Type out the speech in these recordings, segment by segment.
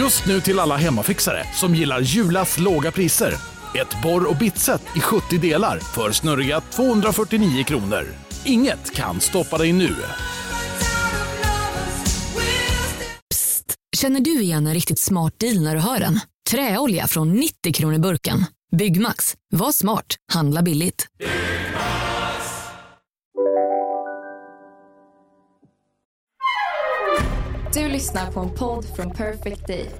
Just nu till alla hemmafixare som gillar Julas låga priser. Ett borr och bitset i 70 delar för snurriga 249 kronor. Inget kan stoppa dig nu. Psst! Känner du igen en riktigt smart deal när du hör den? Träolja från 90 kronor burken. Byggmax. Var smart. Handla billigt. Du lyssnar på en podd från Perfect Day.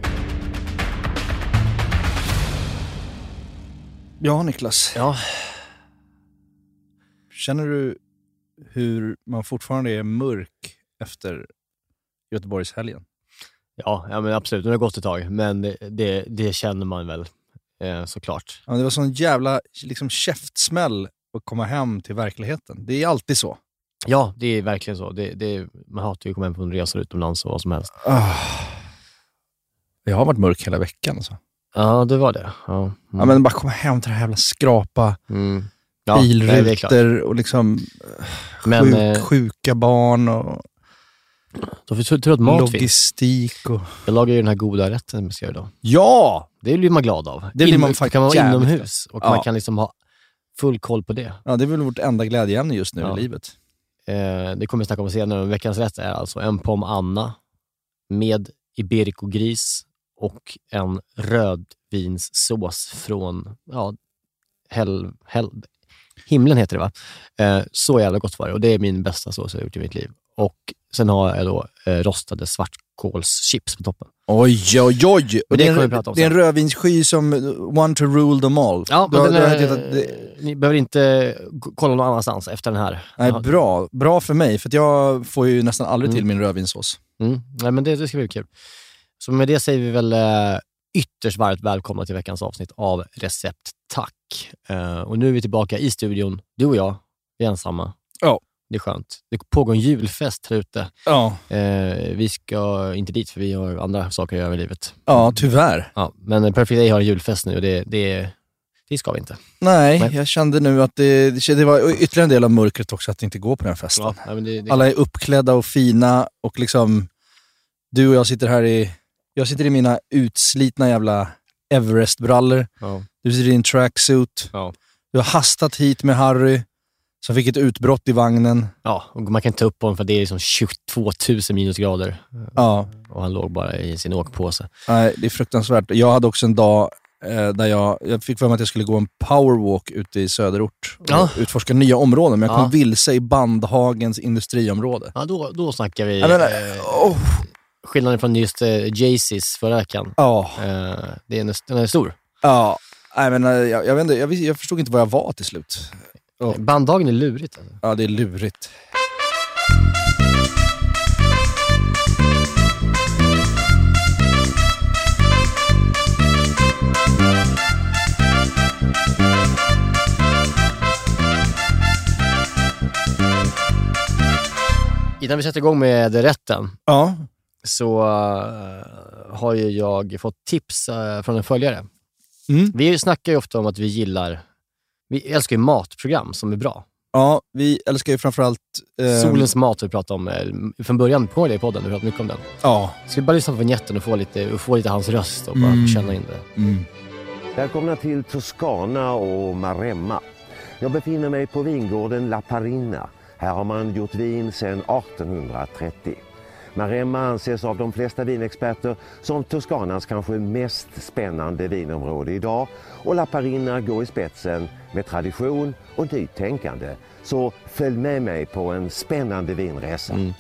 Ja, Niklas. Ja, Känner du hur man fortfarande är mörk efter Göteborgshelgen? ja, ja men absolut. Nu har det gått ett tag, men det, det, det känner man väl eh, såklart. Ja, men det var sån jävla liksom, käftsmäll att komma hem till verkligheten. Det är alltid så. Ja, det är verkligen så. Det, det, man hatar ju att komma hem från resor utomlands och vad som helst. Ah. Jag har varit mörk hela veckan. Alltså. Ja, det var det. Ja, mm. Ja, men bara komma hem till det här jävla skrapa, mm. ja bilrutor och liksom eh, Men, sjuk, eh, sjuka barn och Då får tur tur att mat finns. logistik. Och... Jag lagar ju den här goda rätten vi ska göra idag. Ja! Det blir man glad av. Det blir man faktiskt kan man vara inomhus och Ja. man kan liksom ha full koll på det. ja! Det är väl vårt enda glädjeämne just nu Ja. i livet. Eh, det kommer vi snacka om senare, men veckans rätt är alltså en pom Anna med Iberico-gris och en rödvinssås från ja, hel, hel, himlen heter det va? Eh, så jävla gott var det och det är min bästa sås jag har gjort i mitt liv. Och sen har jag då eh, rostade svartkålschips på toppen. Oj, oj, oj! Och det det, en, prata om det är en rödvinssky som one to rule them all. Ja, Du men den har är, hittat- det- ni behöver inte kolla någon annanstans efter den här. Nej, bra. Bra för mig, för jag får ju nästan aldrig till min rödvinssås. Mm. Nej, men det, det ska bli kul. Så med det säger vi väl eh, ytterst varmt välkomna till veckans avsnitt av Recept Tack. Eh, och nu är vi tillbaka i studion, du och jag, vi är ensamma. Ja. Det är skönt. Det pågår en julfest här ute. Ja. Eh, vi ska inte dit för vi har andra saker att göra i livet. ja, tyvärr. Ja, men Perfect Day har en julfest nu och det, det, det ska vi inte. Nej, Nej. jag kände nu att det, det, var ytterligare en del av mörkret också att inte gå på den festen. Ja, det, det, Alla är uppklädda och fina och liksom, du och jag sitter här i, jag sitter i mina utslitna jävla Everest-brallor. ja, Du sitter i en tracksuit. ja. Du har hastat hit med Harry, som fick ett utbrott i vagnen. ja, och man kan ta upp honom för det är liksom 22 000 minusgrader Ja, och han låg bara i sin åkpåse. nej, det är fruktansvärt. Jag hade också en dag eh, där jag, jag fick för mig att jag skulle gå en powerwalk ute i söderort och Ja. utforska nya områden, men jag kom Ja. vilse i Bandhagens industriområde. Ja, då, då snackar vi Jag menar, eh, oh, skillnaden från just eh, Jaycees förra veckan. ja, Eh, det är, en- den är stor. ja. Nej, men, eh, jag, jag, vet inte, jag, jag förstod inte var jag var till slut. Ja. Bandhagen är lurigt. Alltså. Ja, det är lurigt. Innan vi sätter igång med rätten Ja, så eh, har ju jag fått tips eh, från en följare. Mm. Vi snackar ju ofta om att vi gillar, vi älskar ju matprogram som är bra. ja vi älskar ju framförallt... Eh, Solens mat har vi pratat om eh, från början på det i podden, vi har pratat mycket om den. Ja. Ska vi bara lyssna på vignetten och få lite, och få lite hans röst och bara Mm. känna in det. Mm. Välkomna till Toscana och Maremma. Jag befinner mig på vingården La Parina. Här har man gjort vin sedan 1830. Maremma anses av de flesta vinexperter som Toscanas kanske mest spännande vinområde idag och La Parina går i spetsen med tradition och nytänkande. Så följ med mig på en spännande vinresa. Mm.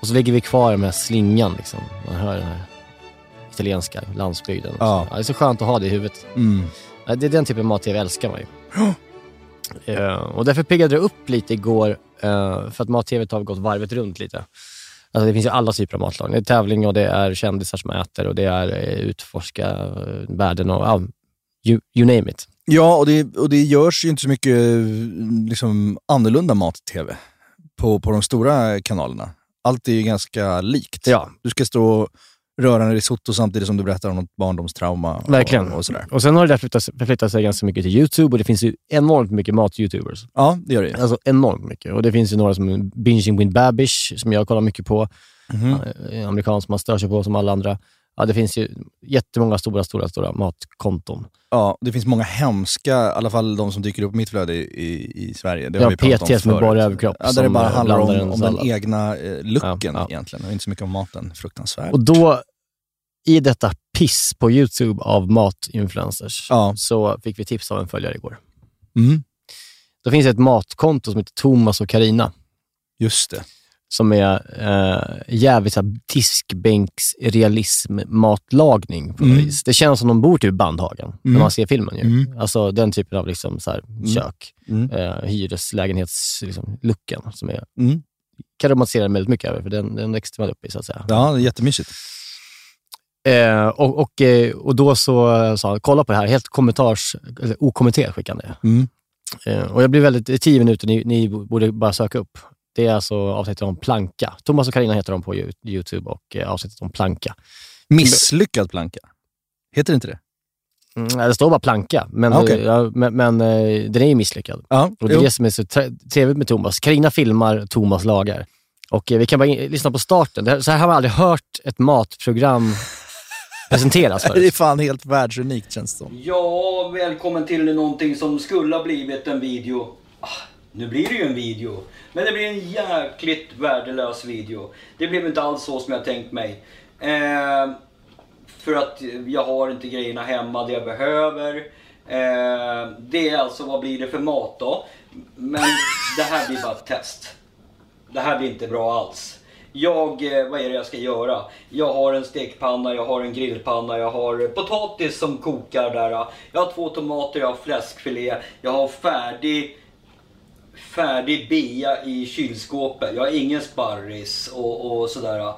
Och så ligger vi kvar med slingan liksom. Man hör den här italienska landsbygden. Ja. Ja, det är så skönt att ha det i huvudet. Mm. Ja, Det är den typen av mat-tv älskar man ju. Eh, och därför piggade det upp lite igår, eh, för att mat-tv har gått varvet runt lite. Alltså det finns ju alla typer av matlag. Det är tävling och det är kändisar som äter och det är eh, utforska eh, världen och ja, you, you name it. Ja, och det, och det görs ju inte så mycket liksom, annorlunda mat-tv på, på de stora kanalerna. Allt är ju ganska likt. Ja, Du ska stå och röra en risotto samtidigt som du berättar om något barndomstrauma. och- Verkligen. Och, sådär. och sen har det där flyttat, förflyttat sig ganska mycket till YouTube och det finns ju enormt mycket mat-youtubers. Ja, det gör det. Alltså enormt mycket. Och det finns ju några som Binging with Babish, som jag kollar mycket på. Mhm. Eh, amerikan som man stör sig på som alla andra. Ja, det finns ju jättemånga stora, stora, stora matkonton. Ja, det finns många hemska, i alla fall de som dyker upp i mitt flöde i, i, Sverige. Det har Ja, vi PTs om med bara överkropp Ja, där det bara handlar om, om den egna eh, looken Ja, ja. egentligen, och inte så mycket om maten. Fruktansvärt. Och då, i detta piss på YouTube av matinfluencers, Ja. så fick vi tips av en följare igår. Mm, Då finns det ett matkonto som heter Thomas och Karina just det. Som är eh, jävligt så här, diskbänksrealism-matlagning på något Mm. vis. Det känns som de bor typ i Bandhagen när Mm. man ser filmen. Ju. Mm. Alltså den typen av liksom, så här, kök, Mm. eh, hyreslägenhets liksom, som är, Mm. kan romantisera väldigt mycket över, för den, den växte man upp i så att säga. Ja, det jättemysigt. Eh, och, och, eh, och då så sa han, kolla på det här, helt kommentars, okommenterat skickade han det. Mm. Eh, och jag blev väldigt, det tio minuter, ni, ni borde bara söka upp. Det är alltså avsnittet om planka. Thomas och Karina heter de på Yo- YouTube och eh, avsnittet om planka. Misslyckad planka. Heter det inte det? Mm, det står bara planka, men, Ah, okej. eh, ja, men, men eh, den är ju misslyckad. Ja, Och det är det som är så tre- trevligt med Thomas. Karina filmar, Thomas lagar. Och vi kan bara lyssna på starten. Här, så här har man aldrig hört ett matprogram presenteras det är förut. fan helt världsunikt känns det som. Ja, välkommen till någonting som skulle ha blivit en video. Nu blir det ju en video. Men det blir en jäkligt värdelös video. Det blev inte alls så som jag tänkt mig. Eh, för att jag har inte grejerna hemma det jag behöver. Eh, det är alltså, vad blir det för mat då? Men det här blir bara ett test. Det här blir inte bra alls. Jag, eh, vad är det jag ska göra? Jag har en stekpanna, jag har en grillpanna, jag har potatis som kokar där. Jag har två tomater, jag har fläskfilé, jag har färdig färdig bia i kylskåpet. Jag har ingen sparris och, och sådär.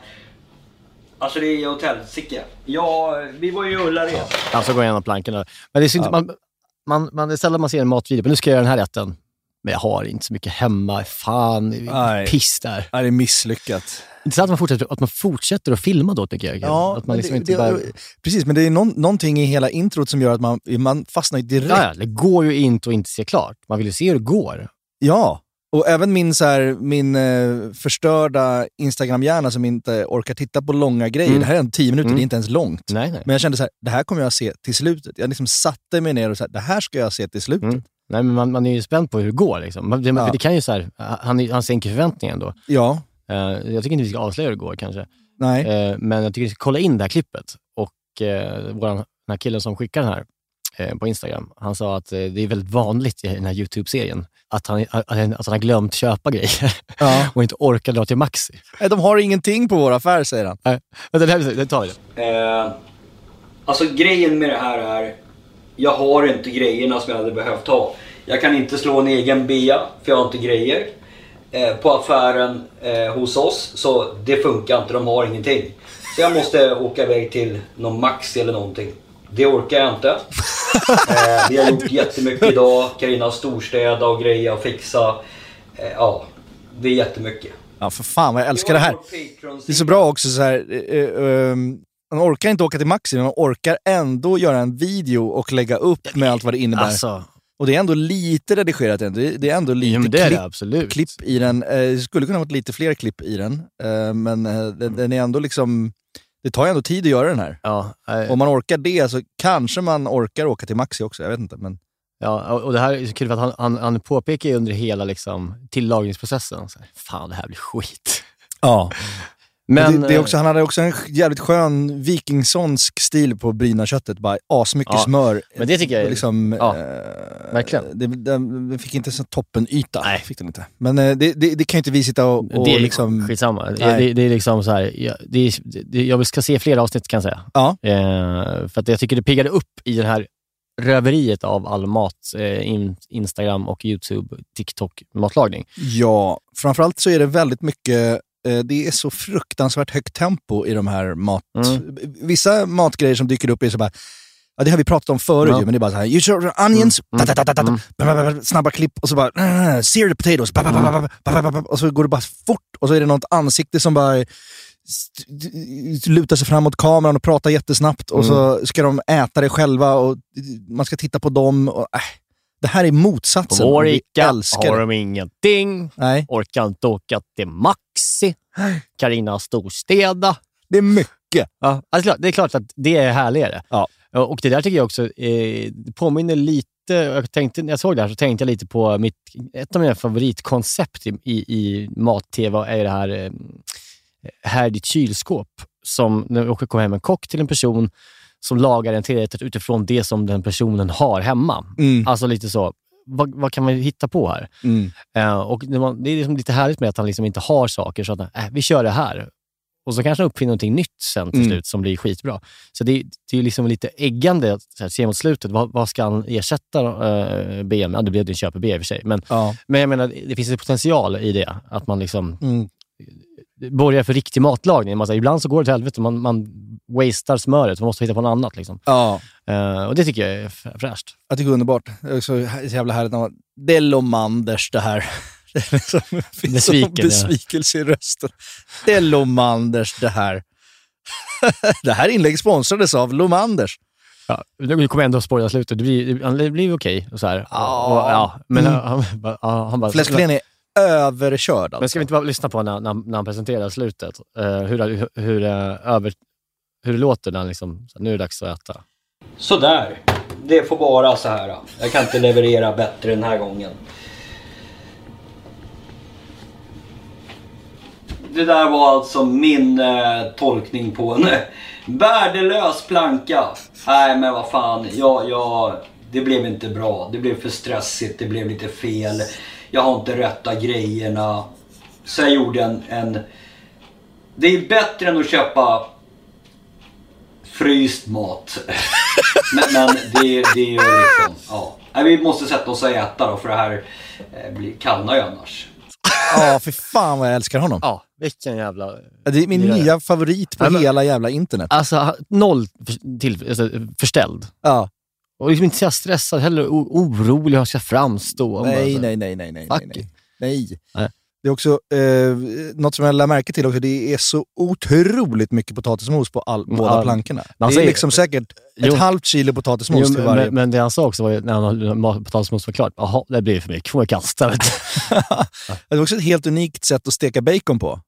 Alltså det är åt helsike. Ja, vi var ju i Ullared. Alltså gå igenom plankorna. Men det är, synd, man, man, man, det är sällan man ser en matvideo, men nu ska jag göra den här rätten. Men jag har inte så mycket hemma. Fan, Nej. piss där. Ja, det är misslyckat. Intressant att man fortsätter, att man fortsätter att filma då, tycker jag. att man liksom det, inte det, bara... Precis, men det är någon, någonting i hela introt som gör att man, man fastnar ju direkt. Ja, ja, det går ju inte att inte se klart. Man vill ju se hur det går. Ja, och även min, så här, min eh, förstörda Instagram-hjärna som inte orkar titta på långa grejer. Mm. Det här är en tio minuter, Mm. det är inte ens långt. Nej, nej. Men jag kände så här, det här kommer jag se till slutet. Jag liksom satte mig ner och sa, det här ska jag se till slutet. Mm. Nej, men man, man är ju spänd på hur det går. Liksom. Man- Det, Ja. det kan ju så här, han, han sänker förväntningarna då. Ja, Eh, jag tycker inte vi ska avslöja hur det går kanske. nej. Eh, men jag tycker vi ska kolla in det här klippet. Och eh, våran, den här killen som skickar den här på Instagram, han sa att eh, det är väldigt vanligt i den här YouTube-serien att han, att, han- har glömt köpa grejer Ja. och inte orkar dra till Maxi. Nej, De har ingenting på vår affär, säger han. Nej, vänta, det tar vi. det. Eh, alltså grejen med det här är, jag har inte grejerna som jag hade behövt ha. Jag kan inte slå en egen bea, för jag har inte grejer. Eh, på affären eh, hos oss, så det funkar inte, de har ingenting. Så jag måste åka iväg till någon Maxi eller någonting. Det orkar jag inte. Eh, vi har gjort jättemycket idag. Carina har storstäda och greja och fixa. Eh, ja, det är jättemycket. Ja, för fan vad jag älskar det här. Det är så bra också så här. eh, eh, um, man orkar inte åka till Maxi, men man orkar ändå göra en video och lägga upp med allt vad det innebär. Alltså, Och det är ändå lite redigerat ändå. Det är ändå lite men det är klipp, det absolut. klipp i den. Eh, Det skulle kunna varit lite fler klipp i den, eh, men den är ändå liksom... Det tar ju ändå tid att göra den här. Ja, eh, Om man orkar det så kanske man orkar åka till Maxi också, jag vet inte. Men... Ja, och det här är så kul för att han, han, han påpekar under hela liksom, tillagningsprocessen, så här, fan det här blir skit. Ja. Men, det, det är eh, också, han hade också en jävligt skön vikingsonsk stil på bryna köttet. Bara asmycket Ja, smör. men det tycker jag är- liksom, ja, eh, verkligen. Det, det, fick inte en sån toppenyta. Nej. Fick den inte. Men eh, det, det, det kan ju inte vi sitta och, och det är liksom... skitsamma. Det, det, är liksom så här, ja, det jag ska se fler avsnitt kan jag säga. Ja. Eh, för att jag tycker det piggade upp i det här röveriet av all mat, eh, in, Instagram och YouTube, TikTok, matlagning. Ja, framförallt så är det väldigt mycket det är så fruktansvärt högt tempo i de här mat... Mm. Vissa matgrejer som dyker upp är så bara, ja, det har vi pratat om förut ju, men det är bara så här, you should onions, snabba klipp och så bara, seared potatoes, och så går det bara fort och så är det något ansikte som bara lutar sig fram mot kameran och pratar jättesnabbt och så ska de äta det själva och man ska titta på dem. Och, äh. Det här är motsatsen. På vår ICA har de ingenting. Nej. Orkar inte åka till Max. Maxi, Carina storstäda. Det är mycket. Ja, alltså, det är klart att det är härligare. Ja. Och det där tycker jag också eh, påminner lite, jag tänkte, när jag såg det här så tänkte jag lite på mitt, ett av mina favoritkoncept i, i, i mat-tv är det här eh, Här är ditt kylskåp. Som när vi kommer hem en kock till en person som lagar en tillrätt utifrån det som den personen har hemma. Mm. Alltså lite så, vad, vad kan man hitta på här? Mm. Eh, och det, var, det är liksom lite härligt med att han liksom inte har saker, så att äh, vi kör det här. Och så kanske han uppfinner någonting nytt sen till Mm. slut som blir skitbra. Så det, det är liksom lite äggande att så här, se mot slutet. Vad, vad ska han ersätta uh, BM? Ja, det blev det en köper-B i och för sig. Men, Ja. men jag menar, det finns en potential i det. Att man liksom Mm. Börjar för riktig matlagning. Man, så här, ibland så går det till helvete. Man, man wastear smöret. Man måste hitta på något annat. Liksom. ja. Eh, och det tycker jag är fräscht. Jag tycker det är underbart. Det är så jävla härligt man... Det är Lomanders det här. Det är liksom, det finns Besviken, sån besvikelse i rösten. Det är Lomanders det här. det här inlägget sponsrades av Lomanders. Ja, nu kommer ändå spoila slutet. Det blir, det blir okej. så här. Ja. Och, ja, men Mm. han, ja, han bara... Fläskfilén är överkörd Men alltså. ska vi inte bara lyssna på när, när, när han presenterar slutet? Eh, hur, hur, hur, eh, över, hur det låter när han liksom, nu är det dags att äta. Sådär. Det får vara så här. Jag kan inte leverera bättre den här gången. Det där var alltså min eh, tolkning på en eh, värdelös planka. Nej men vad fan, jag, jag, det blev inte bra. Det blev för stressigt, det blev lite fel. Jag har inte rätta grejerna. Så jag gjorde en, en... Det är bättre än att köpa fryst mat. men, men det, det är ju liksom, ja. Nej, vi måste sätta oss och äta då för det här eh, blir kallnar ju annars. Ja, för fan vad jag älskar honom. Ja, vilken jävla... Det är min Det är det. nya favorit på Ja, men- hela jävla internet. Alltså, noll till, alltså, förställd. Ja. Och liksom inte så stressad heller, orolig hur han ska framstå. Nej, nej, nej, nej, nej. Nej, nej. nej. Det är också eh, något som jag lär märke till också, det är så otroligt mycket potatismos på all, båda Ja, plankorna. Det är säger- liksom säkert Jo. ett halvt kilo potatismos Jo, till varje. men, men det han sa också var ju, när han potatismos var klart, jaha, det blir för mycket, får jag kasta. Det var också ett helt unikt sätt att steka bacon på.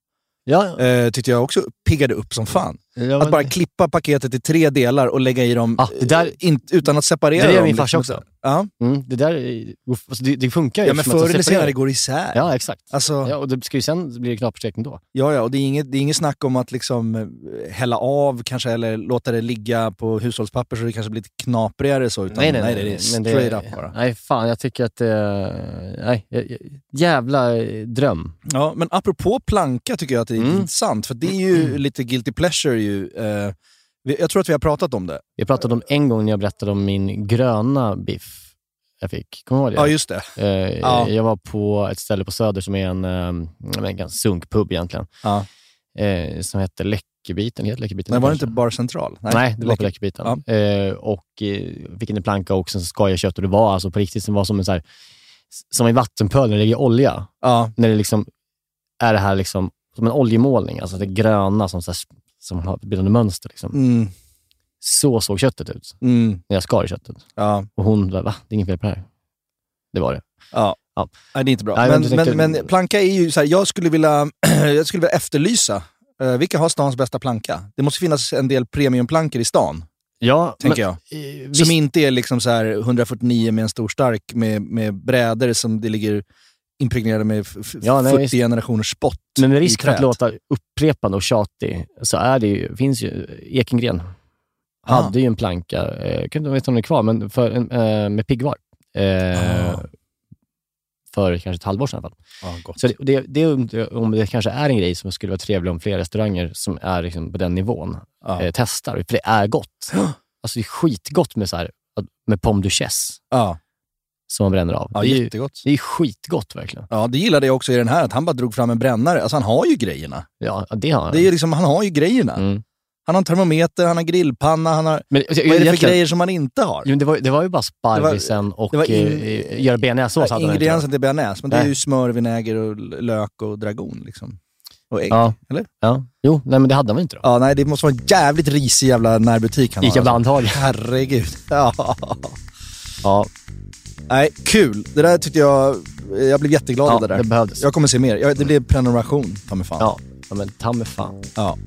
ja, Eh, tyckte jag också piggade upp som fan. Ja, Att bara klippa paketet i tre delar och lägga i dem det där- eh, in, utan att separera det gör dem. min farsa liksom. också. Ja, Mm, det där är- alltså, det, det funkar ju. ja men förr eller senare går det isär. Ja, exakt. Alltså, Ja, och det ska ju sen bli knaperstekning då. Ja, ja, och det är inget, det är inget snack om att liksom eh, hälla av kanske eller låta det ligga på hushållspapper så det kanske blir lite knaprigare så. Utan, nej, det är straight up bara. Nej, fan, jag tycker att det... Nej, jävla eh, dröm. Ja, men apropå planka tycker jag att det är Mm. intressant, för det är ju lite guilty pleasure ju. Eh, jag tror att vi har pratat om det. Vi pratade om en gång när jag berättade om min gröna biff jag fick. Kommer du ihåg det? Ja, just det. Eh, Ja. Jag var på ett ställe på Söder som är en, eh, en ganska sunkpub egentligen. Ja. Eh, som hette Läckerbiten. Heter Läckerbiten Men var det inte Bar Central? Nej, det var på Läcker- Läckerbiten. Eh, och eh, fick in en planka och sen jag kött och det var alltså på riktigt som var som en så här, som en vattenpöl när det ligger olja. Ja, När det liksom är det här liksom som en oljemålning, alltså det gröna som, så här, som har bildande mönster. Liksom. mm, Så såg köttet ut mm, när jag skar i köttet. ja, Och hon bara, va? Det är inget fel på det här. Det var det. ja. Ja. Nej, det är inte bra. Nej, men, du men, tänkte- men planka är ju så här, jag skulle vilja, jag skulle vilja efterlysa, eh, vilka har stans bästa planka? Det måste finnas en del premiumplankor i stan, Ja, tänker men, jag. eh, Som visst, inte är liksom så här 149 med en stor stark med, med brädor som det ligger impregnerade med Ja, nej, 40 visst. generationers spott men med risk för att låta upprepande och tjatig så är det ju, finns ju Ekengren. Ah. Hade ju en planka, eh, jag kan inte om den är kvar, men för, eh, med piggvar. Eh, Ah. För kanske ett halvår sedan i alla fall. Gott. Så det, det, om- det kanske är en grej som skulle vara trevlig om fler restauranger som är liksom på den nivån eh, testar. För det är gott. Alltså det är skitgott med, så här, med pomme duchesse ja, som man bränner av. ja, det, är ju, jättegott. det är skitgott verkligen. Ja, det gillade jag också i den här, att han bara drog fram en brännare. Alltså han har ju grejerna. Ja, det har Det är liksom, han har ju grejerna. Mm. Han har en termometer, han har grillpanna, han har... Men, alltså, Vad är det för grejer som han inte har? Jo, det, var, det var ju bara sparrisen och in- eh, göra bearnaisesås. han Ingrediensen till bearnaise, men det är ju smör, vinäger och lök och dragon. Liksom. Och ägg. Ja. Eller? Ja. Jo, nej, men det hade han väl inte då? Ja, nej, det måste vara en jävligt risig jävla närbutik han Ica har. Alltså. Bandhagen. Herregud. Ja. Ja, Nej, kul. Det där tyckte jag... Jag blev jätteglad ja av det där. det behövdes. Jag kommer se mer. Jag, det blev prenumeration, ta mig fan. Ja, ja, men ta mig fan. Ja.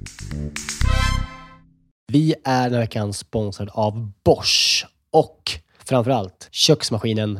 Vi är den här veckan sponsrade av Bosch och framförallt köksmaskinen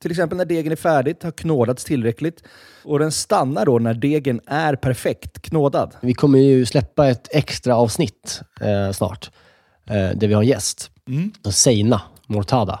till exempel när degen är färdigt, har knådats tillräckligt. Och den stannar då när degen är perfekt knådad. Vi kommer ju släppa ett extra avsnitt eh, snart, eh, där vi har en gäst. Mm. Seina Mortada.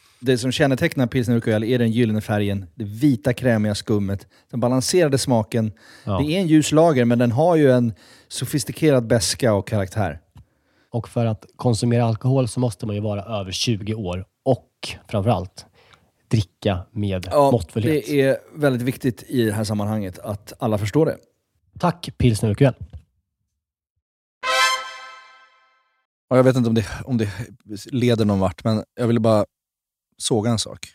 Det som kännetecknar pilsner Urquell är den gyllene färgen, det vita krämiga skummet, den balanserade smaken. Ja. Det är en ljus lager, men den har ju en sofistikerad beska och karaktär. Och för att konsumera alkohol så måste man ju vara över 20 år och framförallt dricka med måttfullhet. det är väldigt viktigt i det här sammanhanget att alla förstår det. Tack pilsner. Och jag vet inte om det, om det leder någon vart, men jag ville bara såga en sak.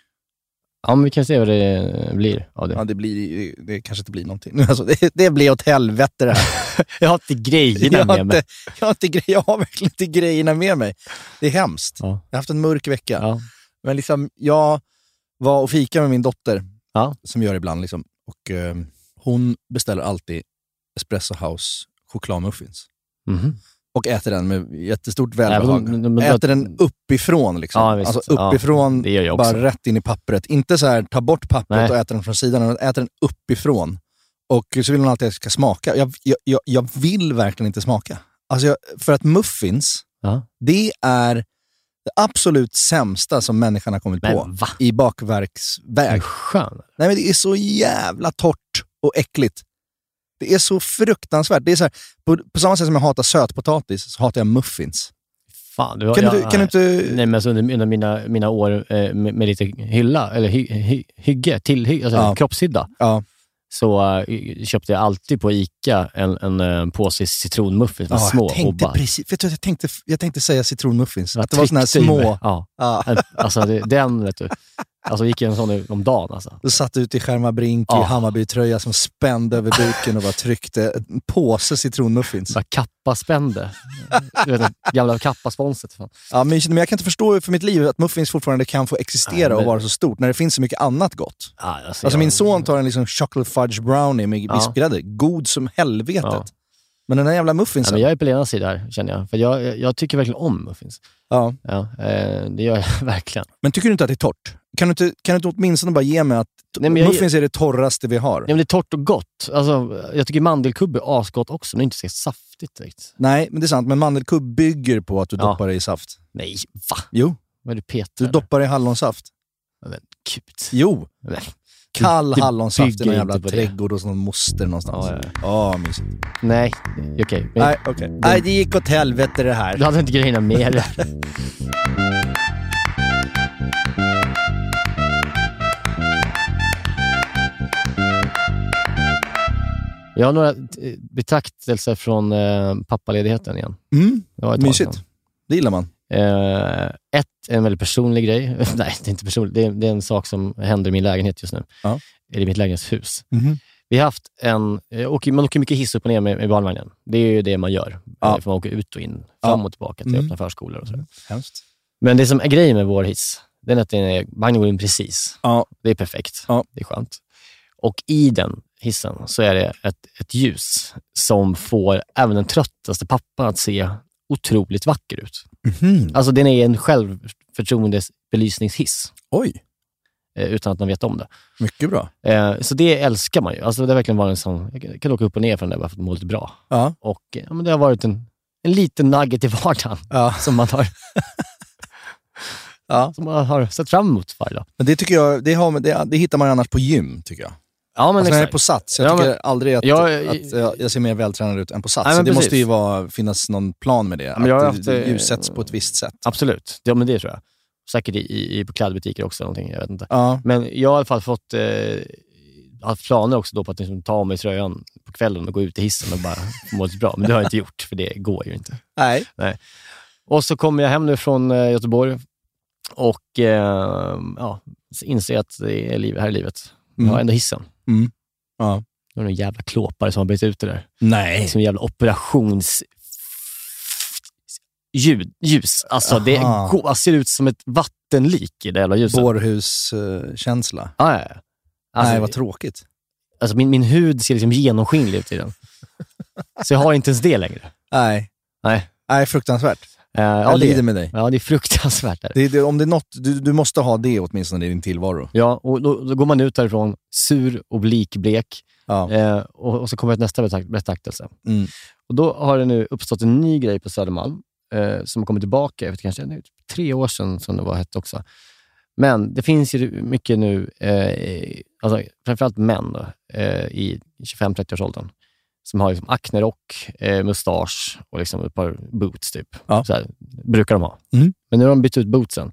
Ja, men vi kan se vad det blir av det. Ja, det, blir, det kanske inte blir någonting. Alltså, det, det blir åt helvete det här. Jag har inte grejerna jag, har med mig. inte, jag, har inte, jag har verkligen inte grejerna med mig. Det är hemskt. Ja. Jag har haft en mörk vecka. Ja. Men liksom, jag var och fika med min dotter, Ja. som gör ibland. Liksom, och eh, Hon beställer alltid Espresso House chokladmuffins. Mhm. Och äter den med jättestort Ja, välbehag. men de- de- de- äter den uppifrån. Liksom. Ja, visst. alltså uppifrån, också. bara rätt in i pappret. Inte så här, ta bort pappret Nej. och äta den från sidan, utan äter den uppifrån. Och så vill hon alltid att jag ska smaka. Jag, jag, jag, vill verkligen inte smaka. Alltså jag, för att muffins, Ja. det är det absolut sämsta som människan har kommit Men på va? i bakverksväg. Nej, men det är så jävla torrt och äckligt. Det är så fruktansvärt. Det är så här, på, på samma sätt som jag hatar sötpotatis så hatar jag muffins. Fan, du, Kan jag, du, kan du inte... Nej, men alltså under, under mina, mina år eh, med, med lite hylla, eller hy, hy, hygge, tillhy, alltså Ja. kroppshydda, Ja, så eh, köpte jag alltid på ICA en, en, eh, påse citronmuffins med ja, små jag tänkte hobbar. precis... Vet du, jag, tänkte, jag tänkte säga citronmuffins. Att det var såna här små... Ja. Ja. Alltså det, den, vet du. Alltså gick en sån om dagen alltså. Du satt ute i Skärmarbrink Ja. i Hammarbytröja som spände över buken och bara tryckte en påse citronmuffins. Bara kappaspände. Du vet, gamla kappasponset. Ja, men jag kan inte förstå för mitt liv att muffins fortfarande kan få existera Nej, men- och vara så stort när det finns så mycket annat gott. Ja, alltså, jag- min son tar en liksom chocolate fudge brownie med Ja. vispgrädde. God som helvetet. Ja. Men den där jävla Ja, muffinsen. men jag är på Lenas sida här, känner jag. För jag, jag, jag tycker verkligen om muffins. ja. Ja, eh, det gör jag verkligen. Men tycker du inte att det är torrt? Kan du inte, kan du inte åtminstone bara ge mig att Nej, men jag- muffins är det torraste vi har? Ja, men det är torrt och gott. Alltså, jag tycker mandelkubb är asgott också, men det är inte så saftigt direkt. Nej, men det är sant. Men mandelkubb bygger på att du Ja. doppar det i saft. Nej, va? Jo, Vad är det Peter? du doppar det i hallonsaft. Men gud. Jo, Men, kall det hallonsaft i någon jävla det. trädgård hos någon moster någonstans. Ja, Ja, ja, mysigt. nej, okej. Men Nej, okej. Nej, det gick åt helvete det här. Du hade inte grejerna med dig. Jag har några eh, betraktelser från eh, pappaledigheten igen. Mm, Det mysigt. Det gillar man. Eh, ett, en väldigt personlig grej. Nej, det är inte personligt. Det är, det är en sak som händer i min lägenhet just nu. Ja. Eller i mitt lägenhetshus. Mhm. Vi har haft en... eh, åker- Man åker mycket hiss upp och ner med, med barnvagnen. Det är ju det man gör. Ja. För man åker ut och in, fram och tillbaka till Mm. öppna förskolor och sådär. Hemskt. Men det som är grejen med vår hiss, det är att den är, vagnen går in precis. Ja. Det är perfekt. Ja. Det är skönt. Och i den hissen så är det ett, ett ljus som får även den tröttaste pappan att se otroligt vacker ut. Mhm. Alltså den är en självförtroendebelysningshiss Oj, eh, utan att man vet om det. mycket bra. Eh, så det älskar man ju. Alltså det har verkligen varit en sån, jag kan- åka upp och ner från det bara för att må lite bra. Ja. Och ja, men det har varit en, en liten nugget i vardagen Ja. som man har, Ja. som man har sett fram emot varje dag. Men det tycker jag, det, har, det, det hittar man annars på gym, tycker jag. Ja, men Alltså när jag är på Sats, jag Ja, tycker men- aldrig att, Jag- att jag, jag ser mer vältränad ut än på Sats. Nej, det precis. måste ju vara, finnas någon plan med det. men jag att haft, det eh, ljussätts på ett visst sätt. Absolut, ja, men det tror jag. Säkert i, i, på klädbutiker också, någonting, jag vet inte. Ja. Men jag har i alla fall fått eh, haft planer också då på att liksom ta av mig tröjan på kvällen och gå ut i hissen och bara må bra. Men det har jag inte gjort, för det går ju inte. Nej. Och så kommer jag hem nu från eh, Göteborg och eh, ja, inser att det är liv, här i livet. Jag har Mm. ändå hissen. Mm. Ja. Det var någon jävla klåpare som har bytt ut det där. Nej. Som jävla operations... Ljud, ljus. Alltså det går, ser ut som ett vattenlik i det jävla ljuset. Bårhuskänsla. Ja, ja. Alltså, Nej, vad tråkigt. alltså min, min hud ser liksom genomskinlig ut i den. Så jag har inte ens det längre. Nej. Nej. Nej, fruktansvärt. Eh, ja, Jag det, lider med dig. ja, det är fruktansvärt. Där. Det, det, om det är något, du, du måste ha det åtminstone i din tillvaro. Ja, och då, då går man ut därifrån sur och likblek Ja. eh, och, och så kommer nästa betrakt- betraktelse. Mm. Och då har det nu uppstått en ny grej på Södermalm eh, som har kommit tillbaka. Vet kanske det är tre år sedan som det var hett också. Men det finns ju mycket nu, eh, alltså, framförallt män då, eh, i 25-30-årsåldern som har liksom aknerock, eh, mustasch och liksom ett par boots. typ. Ja. Så här, brukar de ha. Mm. Men nu har de bytt ut bootsen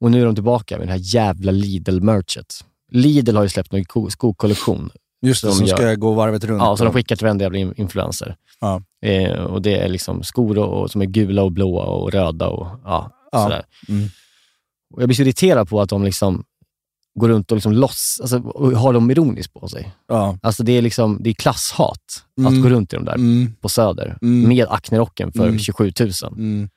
och nu är de tillbaka med det här jävla Lidl-merchet. Lidl har ju släppt en ko- skokollektion Just det, Som som gör- ska gå varvet runt. Ja, så de skickar till varenda jävla in- influencer. Ja. Eh, och det är liksom skor och, och, som är gula och blåa och röda och ja, Ja. sådär. Mm. Och jag blir så irriterad på att de liksom går runt och liksom loss, alltså, och har dem ironiskt på sig. Ja. Alltså det är, liksom, det är klasshat Mm. att gå runt i de där Mm. på Söder Mm. med aknerocken för Mm. 27 000. Mm.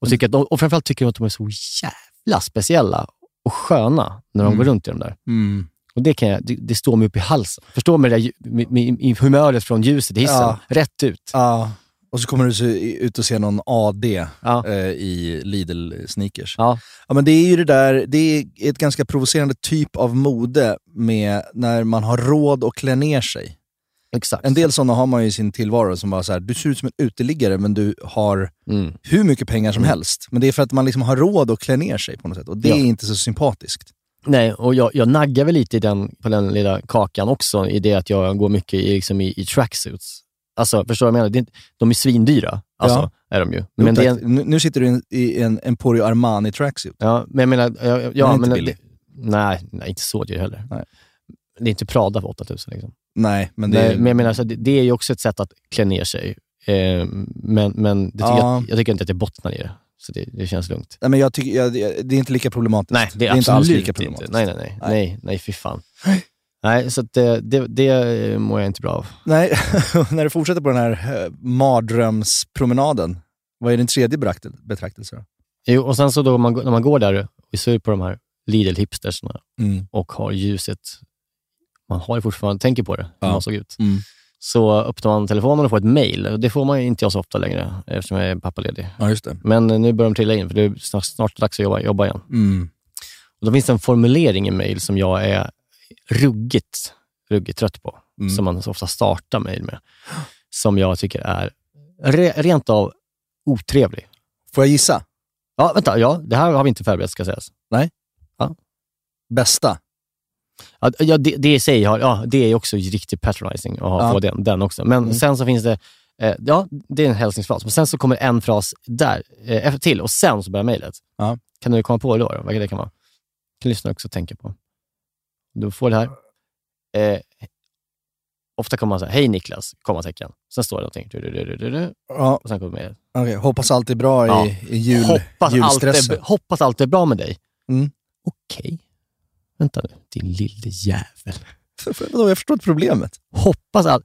Och, tycker att de, och framförallt tycker de att de är så jävla speciella och sköna när de Mm. går runt i de där. Mm. Och det, kan jag, det, det står mig upp i halsen. Förstår med det där, ju- med, med, med humöret från ljuset i hissen. Ja. Rätt ut. Ja. Och så kommer du ut och se någon AD Ja. eh, i Lidl-sneakers. Ja. Ja, men det är ju det där, det är ett ganska provocerande typ av mode med när man har råd att klä ner sig. Exakt. En del sådana har man ju i sin tillvaro som bara så här, du ser ut som en uteliggare men du har Mm. hur mycket pengar som helst. Men det är för att man liksom har råd att klä ner sig på något sätt och det Ja. är inte så sympatiskt. Nej, och jag, jag naggar väl lite den, på den lilla kakan också, i det att jag går mycket i, liksom i, i tracksuits. Alltså, förstår du vad jag menar? Det är, inte- de är svindyra, alltså, Ja. är de ju. Jo, Men, det är, nu, sitter du i en, i en Emporio Armani tracksuit. ja, men jag menar... Ja, ja, är inte men, billig. det, nej, nej, inte så dyr heller. Nej. Det är inte Prada för 8000. Liksom. Nej, men det Nej, är... men jag menar, så det, det är ju också ett sätt att klä ner sig. Eh, men men det tycker Ja. jag, jag tycker inte att jag bottnar i det. Så det, det känns lugnt. Nej, men jag tycker, jag, det är inte lika problematiskt. Nej, det är, inte absolut alls inte. lika problematiskt. Nej, nej, nej. Nej. Nej, nej, fy fan. Nej, så det, det, det mår jag inte bra av. Nej, när du fortsätter på den här eh, mardrömspromenaden, vad är din tredje betraktel- betraktelse då? Jo, och sen så då man, när man går där och ser på de här Lidl-hipstersna Mm. och har ljuset, man har ju fortfarande, tänker på det, hur Ja. man såg ut. Mm. Så öppnar man telefonen och får ett mail. Det får man ju inte jag så ofta längre eftersom jag är pappaledig. Ja, just det. Men eh, nu börjar de trilla in för det är snart, snart dags att jobba, jobba igen. Mm. Och då finns det en formulering i mail som jag är ruggigt, ruggigt trött på. Mm. Som man ofta startar mail med. Som jag tycker är re, rent av otrevlig. Får jag gissa? Ja, vänta. Ja, det här har vi inte förberett ska sägas. Bästa? Ja, ja, det, det i sig har, ja, det är också riktigt patronizing att ha Ja. få den, den också. Men Mm. sen så finns det, eh, ja, det är en hälsningsfras. Men sen så kommer en fras där eh, till och sen så börjar mejlet. Ja. Kan du komma på det då? Vad det kan vara? kan lyssnaren också tänka på. Du får det här. Eh, ofta kommer man säga, hej Niklas, kommatecken. Sen står det någonting. Du, du, du, Ja, och sen kommer mejlet. okej. Hoppas allt är bra Ja. i, i jul, Hoppas, allt julstressen. är, hoppas allt är bra med dig. Mm. Okej. Vänta nu, din lille jävel. Jag förstår inte problemet. Hoppas att...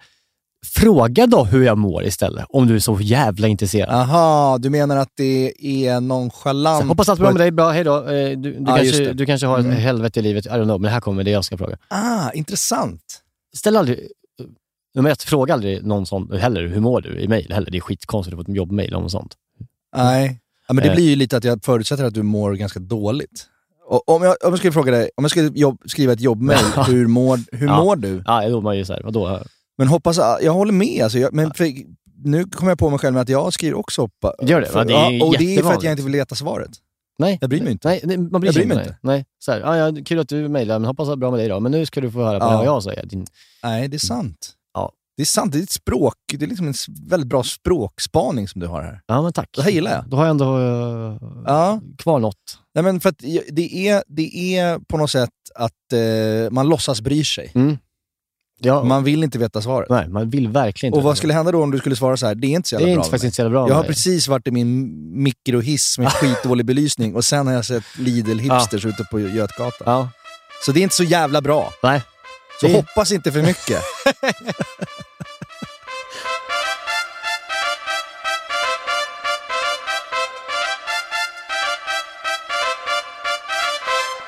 Fråga då hur jag mår istället, om du är så jävla intresserad. Aha, du menar att det är nonchalant? Så, hoppas allt är bra med dig, bra, hej då. Eh, Du, du, just kanske, det. du kanske har ett Mm. helvete i livet, I don't know, men här kommer det jag ska fråga. Ah, intressant. Ställ aldrig... Nummer ett, fråga aldrig någon sån heller, hur mår du i mejl heller. Det är skitkonstigt att få ett jobbmejl om sånt. Nej, ja, men det Eh. blir ju lite att jag förutsätter att du mår ganska dåligt. Och om, jag, om jag skulle fråga dig, om jag skulle jobb, skriva ett jobbmejl, hur, mår, hur Ja. mår du? Ja, då är man ju såhär, vadå? Men hoppas, jag håller med. Alltså, jag, men för, nu kommer jag på mig själv med att jag skriver också hoppa. Gör det? För, Ja, det är ja, och det är för att jag inte vill leta svaret. Nej. Jag bryr mig inte. Nej, nej man bryr sig inte. inte. Nej. Så här, ja, ja, kul att du mejlar, men hoppas det är bra med dig då. Men nu ska du få höra på Ja. vad jag säger. Din... Nej, det är sant. Ja. Det är sant, det är ett språk. Det är liksom en väldigt bra språkspaning som du har här. Ja, men tack. Det här gillar jag. Då har jag ändå uh, Ja. kvar något. Nej, men för det är, det är på något sätt att eh, man låtsas bryr sig. Mm. Ja, Man vill inte veta svaret. nej, man vill verkligen inte. Och vad skulle hända då om du skulle svara så här? det är inte så det jävla är bra inte, med faktiskt mig. inte så jävla bra Jag har mig. precis varit i min mikrohiss med skitdålig belysning och sen har jag sett Lidl-hipsters ute på Götgatan. Ja, Så det är inte så jävla bra. nej. Så Det- hoppas inte för mycket.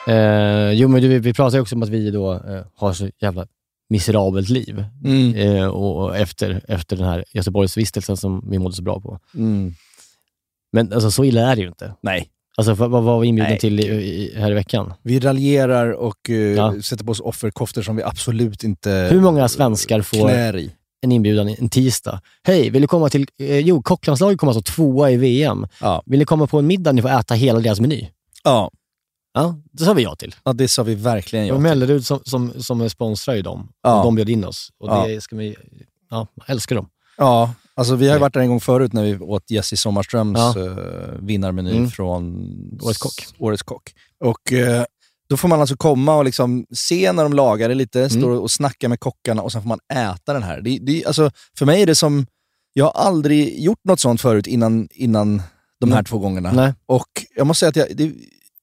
Eh, jo, men du, vi pratar ju också om att vi då eh, har så jävla miserabelt liv. Mm. Eh, och efter, efter den här Göteborgsvistelsen som vi mådde så bra på. Mm. Men alltså, så illa är det ju inte. Nej. Alltså, vad, var vi inbjudna Nej. till i, i, här i veckan? Vi raljerar och eh, Ja. sätter på oss offerkoftor som vi absolut inte Hur många svenskar får en inbjudan en tisdag? Hej, vill du komma till... Eh, jo, kocklandslaget kommer alltså tvåa i VM. Ja. Vill ni komma på en middag ni får äta hela deras meny? Ja. Ja, det sa vi ja till. ja, det sa vi verkligen ja till. Mellerud som, som, som sponsrar ju dem. Ja. Och de bjöd in oss. Och Ja. det ska vi... Ja, älskar dem. Ja, alltså vi har ju varit där en gång förut när vi åt Jessie Sommarströms Ja. eh, vinnarmeny Mm. från Årets kock. Årets kock. Och eh, då får man alltså komma och liksom se när de lagar det lite, Mm. stå och snacka med kockarna och sen får man äta den här. Det, det, alltså, för mig är det som, jag har aldrig gjort något sånt förut innan, innan de här Nej. två gångerna. Nej. Och jag måste säga att jag, det,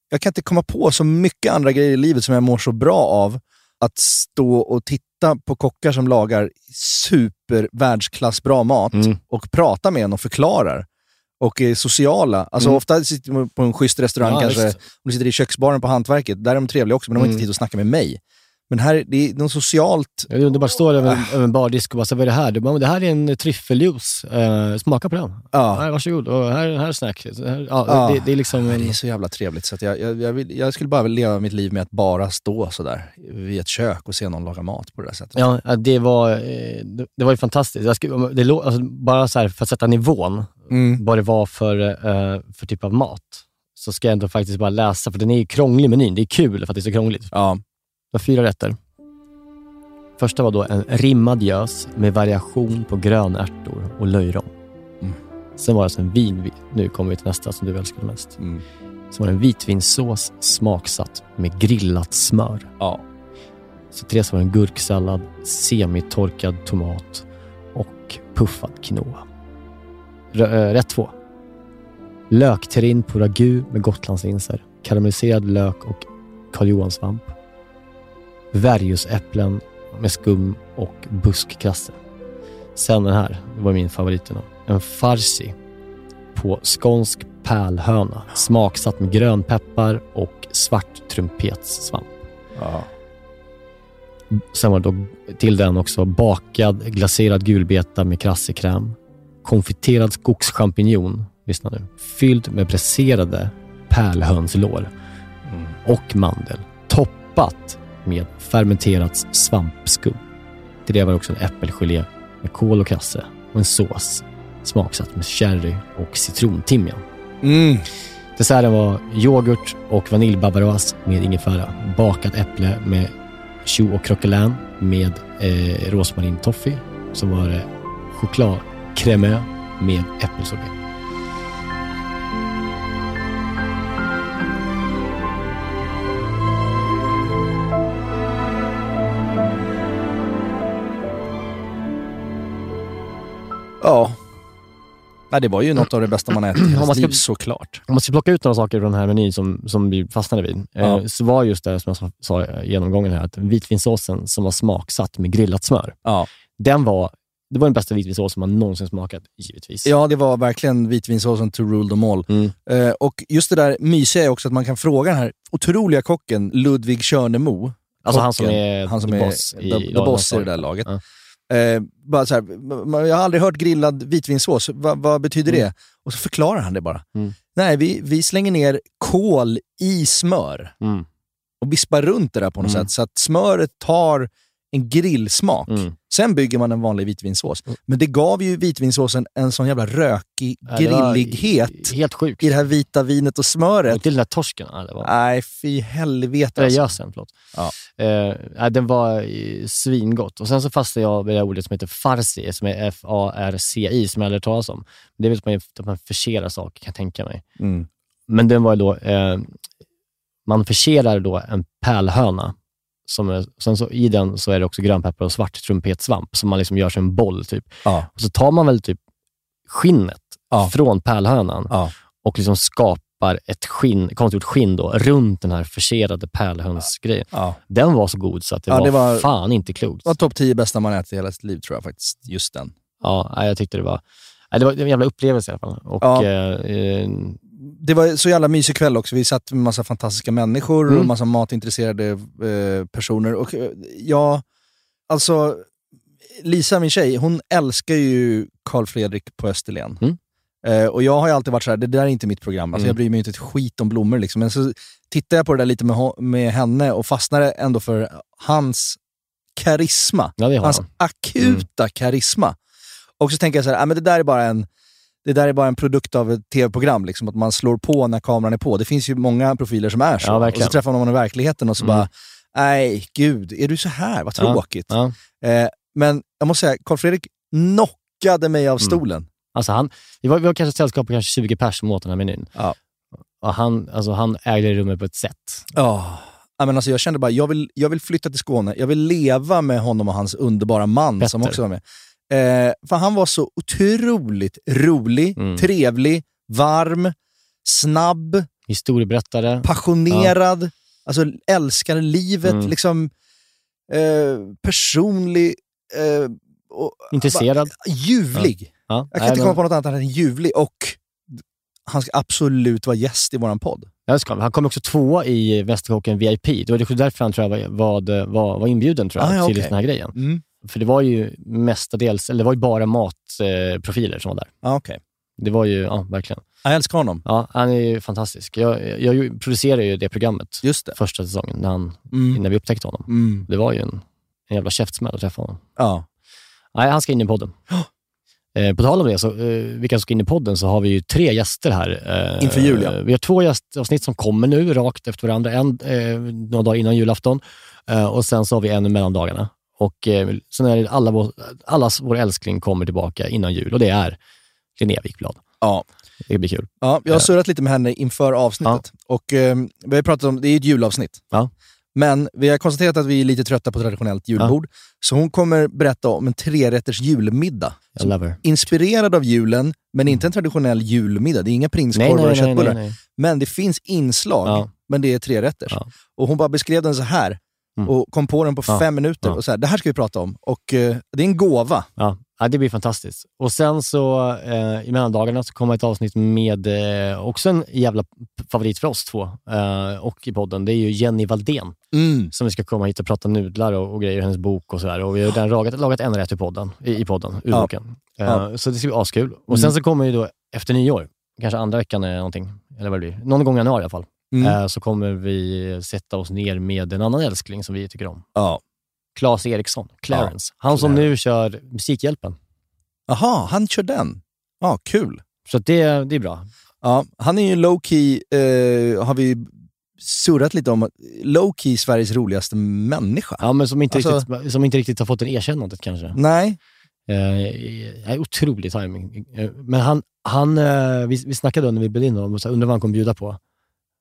jag kan inte komma på så mycket andra grejer i livet som jag mår så bra av. Att stå och titta på kockar som lagar super världsklass bra mat Mm. och prata med en och förklarar. Och är sociala. Alltså Mm. ofta sitter man på en schysst restaurang Ja, kanske, om du sitter i köksbaren på Hantverket, där är de trevliga också, men de har Mm. inte tid att snacka med mig. Men här, det är något socialt... Du bara står över, Ah. över en bardisk och bara, vad är det här? Du bara, "Men det här är en tryffeljuice. Eh, smaka på den. Ja. Här, varsågod. Och här, här är snack. Här, ja, Ja. det, det är liksom... En, det är så jävla trevligt, så jag, jag, jag, vill, jag skulle bara vilja leva mitt liv med att bara stå sådär vid ett kök och se någon laga mat på det där sättet. ja, det var, eh, det, det var ju fantastiskt. Jag skulle, det, alltså, bara så här, för att sätta nivån, Mm. vad det var för, eh, för typ av mat, så ska jag ändå faktiskt bara läsa, för den är ju krånglig menyn. Det är kul för att det är så krångligt. Ja. Det var fyra rätter. Första var då en rimmad gös med variation på grönärtor och löjrom. Mm. Sen var det alltså en vin... Nu kommer vi till nästa som du älskade mest. Mm. Sen var det en vitvinsås smaksatt med grillat smör. Ja. Så tre så var en gurksallad, semitorkad tomat och puffad quinoa. Rö- äh, rätt två. Lökterrin på ragu med gotlandslinser, karamelliserad lök och Karl Johan-svamp. Värjusäpplen med skum och buskkrasse. Sen den här, det var min favorit. En farsi på skånsk pärlhöna, smaksatt med grönpeppar och svart trumpetsvamp. ja. Sen var det då till den också bakad glaserad gulbeta med krassekräm, konfiterad skogschampinjon, lyssna nu, fylld med bräserade pärlhönslår och mandel, toppat med fermenterat svampskum. Till det var det också en äppelgelé med kål och krasse och en sås smaksatt med sherry och citrontimjan. Mm. Desserten var yoghurt och vaniljbabaroas med ingefära, bakat äpple med choux och croquelin med eh, rosmarintoffee. Så var det chokladcremeux med äppelsorbet. Ja. Nej, det var ju något av det bästa man ätit i hela sitt liv, såklart. Om man ska plocka ut några saker från den här menyn som, som vi fastnade vid, Ja. eh, så var just det som jag sa- i genomgången här, att vitvinsåsen som var smaksatt med grillat smör, Ja. den var, det var den bästa vitvinsåsen man någonsin smakat, givetvis. ja, det var verkligen vitvinsåsen to rule them all. Mm. Eh, och just det där mysiga är också att man kan fråga den här otroliga kocken Ludvig Körnemo. Alltså han som är han som the är boss i the, the boss i det där laget. Ja. Eh, bara så här, "Men jag har aldrig hört grillad vitvinsås, vad, vad betyder Mm. det? Och så förklarar han det bara. Mm. Nej, vi, vi slänger ner kol i smör Mm. och vispar runt det där på något Mm. sätt så att smöret tar en grillsmak. Mm. Sen bygger man en vanlig vitvinsås. Men det gav ju vitvinsåsen en sån jävla rökig Ja, grillighet Helt sjukt. i det här vita vinet och smöret. Och till den där torsken. Ja, var, Nej, fy helvete alltså. gösen, förlåt. Ja. Nej, den var eh, svingott. Och sen så fastnade jag vid det ordet som heter farsi, som är F-A-R-C-I, som jag aldrig hört talas om. Det är väl man, att man förserar saker, kan jag tänka mig. Mm. Men den var då, eh, man förserar då en pärlhöna. Som är, sen så, I den så är det också grönpeppar och svart trumpetsvamp, som man liksom gör som en boll. Typ. Ja. Och så tar man väl typ skinnet Ja. från pärlhönan Ja. och liksom skapar ett skinn, konstgjort skinn då, runt den här förserade pärlhönsgrejen. Den var så god så att det, var, det var- fan inte klokt. Det var topp 10 bästa man ätit i hela sitt liv tror jag faktiskt. Just den. Ja, jag tyckte det var, det var en jävla upplevelse i alla fall. Och, eh, eh, Det var så jävla mysig kväll också. Vi satt med massa fantastiska människor Mm. och massa matintresserade eh, personer. Och eh, ja, alltså Lisa, min tjej, hon älskar ju Carl Fredrik på Österlen. Mm. Eh, och jag har ju alltid varit så här, det där är inte mitt program. Alltså, Mm. Jag bryr mig inte ett skit om blommor. Liksom. Men så tittar jag på det där lite med, med henne och fastnar ändå för hans karisma. Ja, hans han. akuta karisma. Och så tänker jag så här, ah, men det där är bara en det där är bara en produkt av ett tv-program, liksom, att man slår på när kameran är på. Det finns ju många profiler som är så. Ja, och så träffar man någon i verkligheten och så Mm. bara, nej gud, är du så här? Vad Ja, tråkigt. Ja. Eh, men jag måste säga, Carl Fredrik knockade mig Mm. av stolen. Alltså han, vi, var, vi var kanske ett sällskap på kanske 20 pers som åt den här menyn. Ja. Och han, alltså han ägde rummet på ett sätt. Ja. Ja, men alltså jag kände bara, jag vill, jag vill flytta till Skåne. Jag vill leva med honom och hans underbara man Petter. som också var med. Eh, för han var så otroligt rolig, Mm. trevlig, varm, snabb, Historieberättare. passionerad, alltså älskar livet, Mm. liksom eh, personlig, eh, och, Intresserad. bara ljuvlig. Ja. Jag kan Nej, inte men- komma på något annat än ljuvlig och han ska absolut vara gäst i våran podd. Ja, han. Kom också tvåa i Västerkocken VIP. Det var därför han tror jag var, var, var, inbjuden tror jag, Ah, ja, till okej. den här grejen. Mm. För det var ju mestadels, eller det var ju bara matprofiler profiler som var där. Ja, okej. Det var ju, ja verkligen. Jag älskar honom. Ja, han är ju fantastisk. Jag, jag producerade ju det programmet Just det. första säsongen när, han, Mm. när vi upptäckte honom. Mm. Det var ju en, en jävla käftsmäll att träffa honom. Ja. Nej, han ska in i podden. Eh, på tal om det, så, eh, vilka som ska in i podden, så har vi ju tre gäster här. Eh, Inför jul, ja. Vi har två gästavsnitt som kommer nu, rakt efter varandra. En eh, några dagar innan julafton eh, och sen så har vi en i mellandagarna. Och eh, sen är det alla vår, allas vår älskling kommer tillbaka innan jul och det är Linnea Wikblad. Ja. Det blir kul. Ja, jag har surrat lite med henne inför avsnittet. Och eh, vi har ju pratat om, det är ett julavsnitt. Ja. Men vi har konstaterat att vi är lite trötta på traditionellt julbord. Så hon kommer berätta om en trerätters julmiddag. Inspirerad av julen, men inte en traditionell julmiddag. Det är inga Nej, prinskorvar nej, och nej, köttbullar. nej, nej. Men det finns inslag, Ja. men det är trerätters. Ja. Och hon bara beskrev den så här. Mm. Och kom på den på Ja. fem minuter. Ja. Och så här, det här ska vi prata om. Och eh, det är en gåva. Ja, ja, det blir fantastiskt. Och sen så eh, i mellandagarna så kommer ett avsnitt med eh, också en jävla favorit för oss två eh, och i podden. Det är ju Jenny Valdén Mm. som vi ska komma hit och prata nudlar och, och grejer, hennes bok och sådär. Och vi har redan lagat, lagat en rätt i podden, i, i podden, ur boken. Eh. Så det ska bli askul. Och Mm. sen så kommer ju då efter nyår, kanske andra veckan eller någonting, eller vad det blir, någon gång i januari i alla fall, Mm. eh, så kommer vi sätta oss ner med en annan älskling som vi tycker om. Ja. Claes Eriksson, Clarence. Han som nu kör Musikhjälpen. Aha, han kör den. Ja, kul. Så det, det är bra. Ja, han är ju low-key, eh, har vi surrat lite om, low-key Sveriges roligaste människa. Ja, men som inte, Alltså- riktigt, som inte riktigt har fått en erkännandet kanske. Nej, Eh, eh, otrolig timing. Eh, Men han, han vi, vi snackade när vi bjöd in honom undrade vad han kommer bjuda på.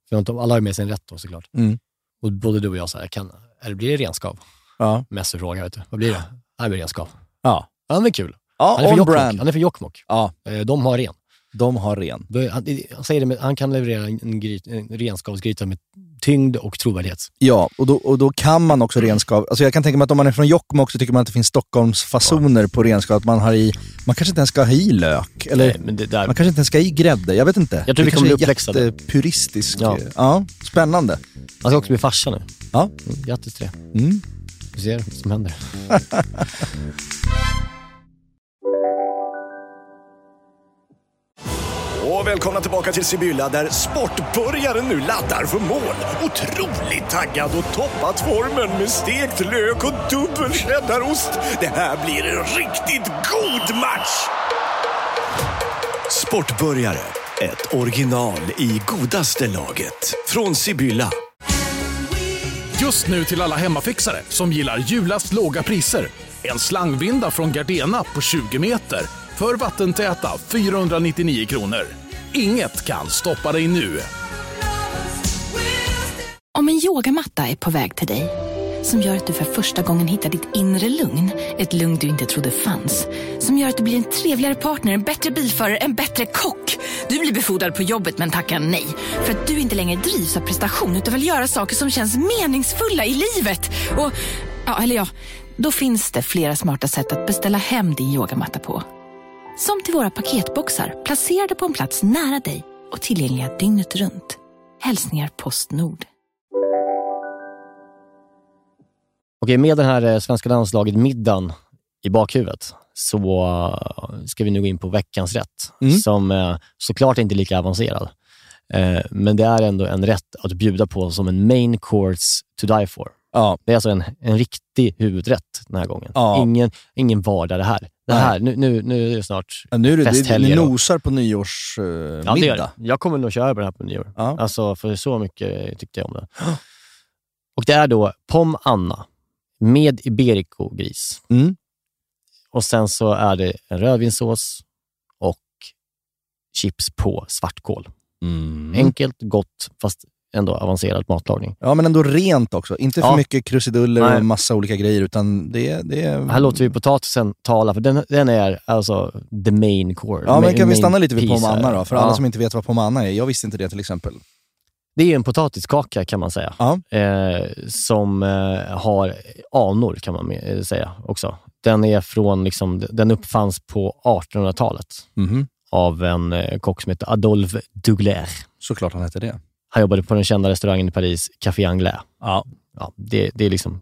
För inte- alla har ju med sig en rätt då såklart. Mm. Och både du och jag sa, kan, eller blir det renskav? ja. Mest fråga, vet du. Vad blir det? Det blir renskav. Ja, det är kul. ja Han är från Jokkmokk. brand. Han är från Jokkmokk. Ja, Eh, De har ren. De har ren. Han, han, säger det med, han kan leverera en, gryt, en renskavsgryta med tyngd och trovärdighet. Ja, och då, och då kan man också renskav. Alltså jag kan tänka mig att om man är från Jokkmokk så tycker man att det finns Stockholmsfasoner på renskav. Att man, har i, man kanske inte ens ska ha i lök. Eller Nej, där, man kanske inte ens ska ha i grädde. Jag vet inte. Jag tror det vi kommer bli är uppväxtade. jättepuristisk. Ja. Ja. spännande. han ska också bli farsa nu. Ja. Mm, Grattis till det. Mm. Vi ser vad som händer. Och välkomna tillbaka till Sibylla där sportbörjaren nu laddar för mål. Otroligt taggad och toppat formen med stekt lök och dubbel cheddarost. Det här blir en riktigt god match! Sportbörjare, ett original i godaste laget. Från Sibylla. Just nu till alla hemmafixare som gillar julast låga priser. En slangvinda från Gardena på 20 meter för vattentäta 499 kronor. Inget kan stoppa dig nu. Om en yogamatta är på väg till dig, som gör att du för första gången hittar ditt inre lugn, ett lugn du inte trodde fanns, som gör att du blir en trevligare partner, en bättre bilförare, en bättre kock. Du blir befordrad på jobbet men tackar nej, för att du inte längre drivs av prestation utan vill göra saker som känns meningsfulla i livet. Och, ja, eller ja, då finns det flera smarta sätt att beställa hem din yogamatta på. Som till våra paketboxar placerade på en plats nära dig och tillgängliga dygnet runt. Hälsningar Postnord. Okej, med den här eh, svenska landslaget middagen i bakhuvudet så eh, ska vi nu gå in på veckans rätt, Mm. som eh, såklart inte är lika avancerad. Men det är ändå en rätt att bjuda på som en main course to die for. Ja, Det är alltså en, en riktig huvudrätt den här gången. Ja. Ingen, ingen vardag det här. Det här nu, nu, nu är det snart Ja, nu är det, det, det och- nosar på nyårsmiddag. Ja, det gör det. Jag kommer nog köra på den här på nyår. Ja. Alltså, för så mycket tyckte jag om det. Och det är då Pom Anna med Iberico-gris. Mm. Och sen så är det en rödvinssås och chips på svartkål. Mm. Enkelt, gott, fast ändå avancerad matlagning. Ja, men ändå rent också. Inte för Ja. mycket krusiduller Nej. och massa olika grejer, utan det, det är... Här låter vi potatisen tala, för den, den är alltså the main core. Ja, men kan vi stanna lite vid piece pommes Anna här. då? För Ja. alla som inte vet vad pommes Anna är. Jag visste inte det till exempel. Det är en potatiskaka kan man säga, Ja. eh, som eh, har anor kan man eh, säga också. Den, är från, liksom, den uppfanns på 1800-talet Mhm. av en eh, kock som heter Adolphe Dugler. Såklart han hette det. Han jobbade på den kända restaurangen i Paris, Café Anglais. Ja. Ja, det, det är liksom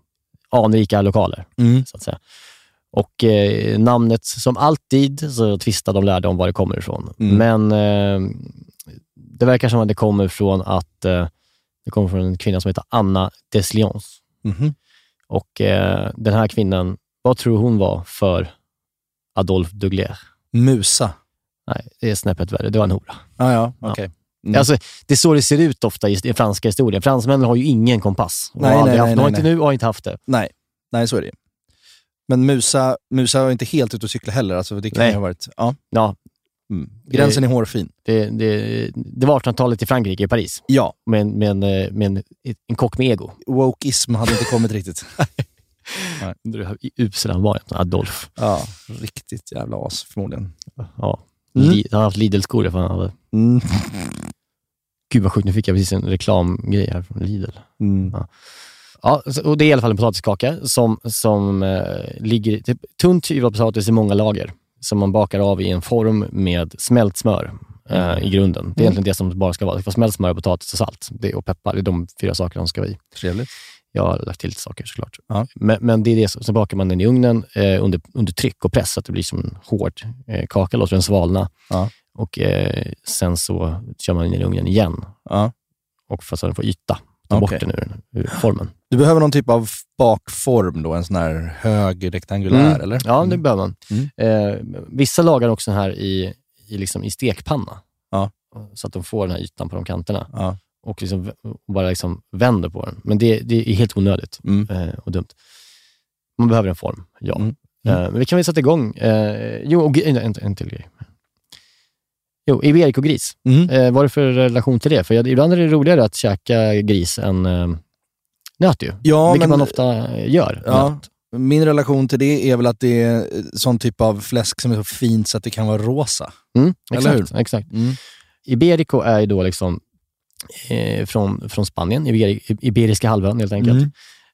anrika lokaler, Mm. så att säga. Och eh, namnet, som alltid, så tvistade de lärde om var det kommer ifrån. Mm. Men eh, det verkar som att det kommer från att eh, det kommer från en kvinna som heter Anna Deslions. Mhm. Och eh, den här kvinnan, vad tror hon var för Adolphe Dugler? Musa. Nej, det är snäppet värre. Det var en hora. Ja, ja, Ja. Mm. Alltså, det är så det ser ut ofta i, i franska historien. Fransmännen har ju ingen kompass. Nej, aldrig nej, haft, nej, de har nej, inte nu och har inte haft det. Nej. Nej, så är det. Men Musa, Musa var inte helt ute och cykla heller. Alltså, det kan Nej. ha varit... Ja. Ja, Mm. Gränsen är hårfin. det, det, det var 1800-talet i Frankrike, i Paris, Ja, med, med, en, eh, med en, kock med ego. wokeism hade inte kommit riktigt. Undrar hur usel han var, Adolf. Ja, riktigt jävla as förmodligen. Ja. Mm. Han har haft Lidl-skor. för han hade- Mm. Gud vad sjukt, nu fick jag precis en reklamgrej här från Lidl. Mm. Ja, så- och det är i alla fall en potatiskaka som, som eh, ligger typ, tunt hyvad potatis i många lager som man bakar av i en form med smält smör eh, i grunden. Det är egentligen det som bara ska vara. Det ska vara smält smör, potatis och salt det, och peppar. Det är de fyra sakerna som ska vara i. Trevligt. Jag har lagt till lite saker såklart. Ja. Men, men det är det, som- så bakar man den i ugnen eh, under, under tryck och press så att det blir som en hård eh, kaka, låter den svalna. Ja. Och eh, sen så kör man in i ugnen igen Ja. och för att den får yta. Ta bort Okej. den ur, ur formen. Du behöver någon typ av bakform då? En sån här hög rektangulär, Mm. eller? Ja, det behöver man. Mm. Eh, vissa lagar också den här i, i, liksom, i stekpanna. Ja. Så att de får den här ytan på de kanterna Ja. och liksom, bara liksom vänder på den. Men det, det är helt onödigt Mm. eh, och dumt. Man behöver en form, ja. Mm. Eh, men vi kan väl sätta igång. Eh, jo, och, en, en till grej. Jo, Iberico-gris. Mm. Eh, vad är det för relation till det? För jag, ibland är det roligare att käka gris än eh, nöt ju. Ja, Vilket men- man ofta gör. Ja. nöt. Min relation till det är väl att det är sån typ av fläsk som är så fint så att det kan vara rosa. Mm, exakt, exakt. Iberico är ju då liksom eh, från, från Spanien, Iberi, Iberiska halvön helt enkelt. Mm.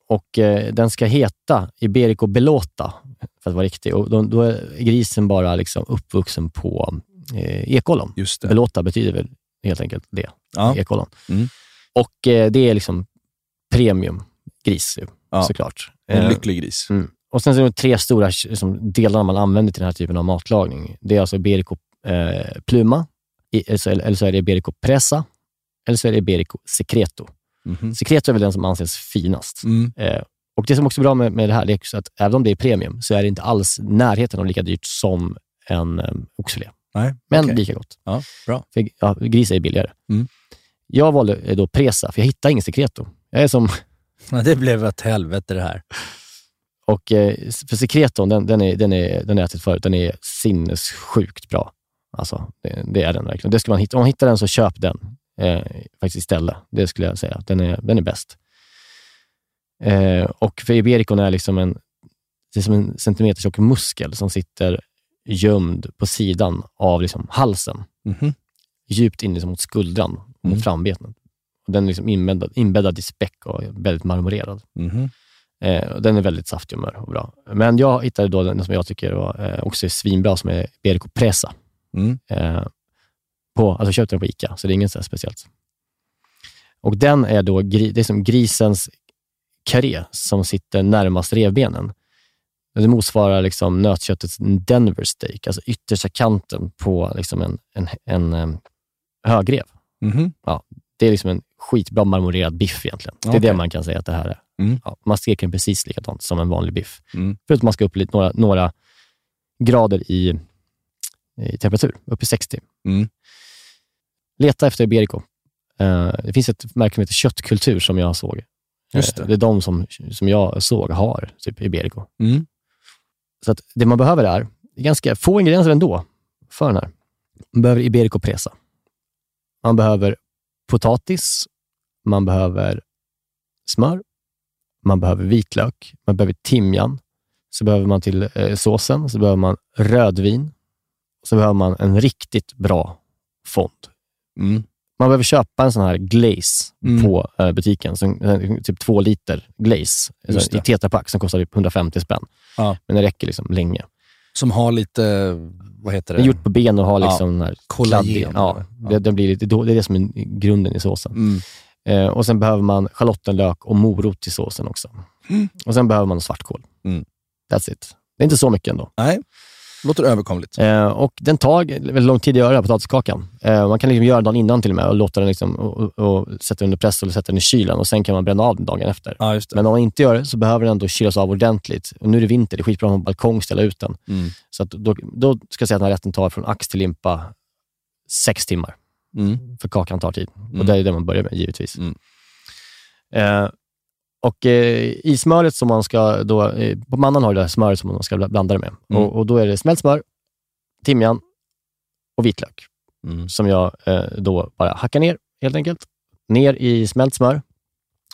Och eh, den ska heta Iberico Belota, för att vara riktig. Och då, då är grisen bara liksom uppvuxen på eh, ekollon. Just det. Belota betyder väl helt enkelt det, Ja. ekollon. Mm. Och eh, det är liksom premiumgris ju, Ja. såklart. En Eh, lycklig gris. Mm. Och sen så är det tre stora liksom, delar man använder till den här typen av matlagning. Det är alltså Iberico eh, Pluma, i, eller, så, eller så är det Iberico Presa, eller så är det Iberico Secreto. Mhm. Secreto är väl den som anses finast. Mm. Eh, och Det som också är bra med, med det här det är att även om det är premium så är det inte alls närheten av lika dyrt som en eh, oxfilé. Nej, Men okej. lika gott. Ja, bra. För ja, gris är billigare. Mm. Jag valde eh, då Presa, för jag hittade ingen Secreto. Jag är som Ja, det blev ett helvete det här. Och eh, för Secreton, den, den, är, den, är, den jag ätit förut, den är sinnessjukt bra. Alltså, det, det är den verkligen. Det ska man hitta. Om man hittar den så köp den eh, faktiskt istället. Det skulle jag säga. Den är, den är bäst. Eh, och för Ibericon är liksom en, det är som en centimetertjock muskel som sitter gömd på sidan av liksom halsen. Mhm. Djupt in liksom mot skuldran, mot Mm. frambenet. Och den är liksom inbäddad, inbäddad i späck och väldigt marmorerad. Mhm. Eh, och den är väldigt saftig och mör och bra. Men jag hittade då den som jag tycker var, eh, också är svinbra, som är Berico Presa. Mm. Eh, på, alltså jag köpte den på Ica, så det är inget speciellt. Och den är då det är som grisens karé som sitter närmast revbenen. Det motsvarar liksom nötköttets Denver steak, alltså yttersta kanten på liksom en, en, en, en högrev. Mhm. Ja, det är liksom en skitbra marmorerad biff egentligen. Det är Okej. det man kan säga att det här är. Mm. Ja, man steker den precis likadant som en vanlig biff. Mm. Förutom att man ska upp lite, några, några grader i, i temperatur, upp i 60. Mm. Leta efter Iberico. Eh, det finns ett märke som heter Köttkultur som jag såg. Just Eh, det. det är de som, som jag såg har typ Iberico. Mm. Så att det man behöver är ganska få ingredienser ändå för den här. Man behöver Iberico presa. Man behöver potatis. Man behöver smör. Man behöver vitlök. Man behöver timjan. Så behöver man till eh, såsen. Så behöver man rödvin. Så behöver man en riktigt bra fond. Mm. Man behöver köpa en sån här glaze Mm. på eh, butiken. Som, eh, typ två liter glaze i tetrapack som kostar typ 150 spänn. Ja. Men det räcker liksom länge. Som har lite, vad heter Den det? är gjort på ben och har Ja, liksom den här kollagen, Ja? Ja. Det, den blir lite, det är det som är grunden i såsen. Mm. Eh, och Sen behöver man schalottenlök och morot till såsen också. Och Sen behöver man svartkål. Mm. That's it. Det är inte så mycket ändå. Nej, låter överkomligt. Eh, och Den tar väldigt lång tid att göra, den potatiskakan. Eh, man kan liksom göra dagen innan till och med och låta den liksom, och, och, och sätta den under press eller sätta den i kylen och sen kan man bränna av den dagen efter. Det. Men om man inte gör det så behöver den ändå kylas av ordentligt. Och nu är det vinter, det är skitbra att ha en balkong ställa ut den. Mm. Så då, då ska jag säga att den här rätten tar från ax till limpa sex timmar. Mm. För kakan tar tid. Mm. Och det är det man börjar med givetvis. Mm. Eh, och eh, i smöret som man ska då, eh, på mannan har det här smöret som man ska bl- blanda det med. Mm. Och, och då är det smält smör, timjan och vitlök. Mm. Som jag eh, då bara hackar ner helt enkelt. Ner i smält smör.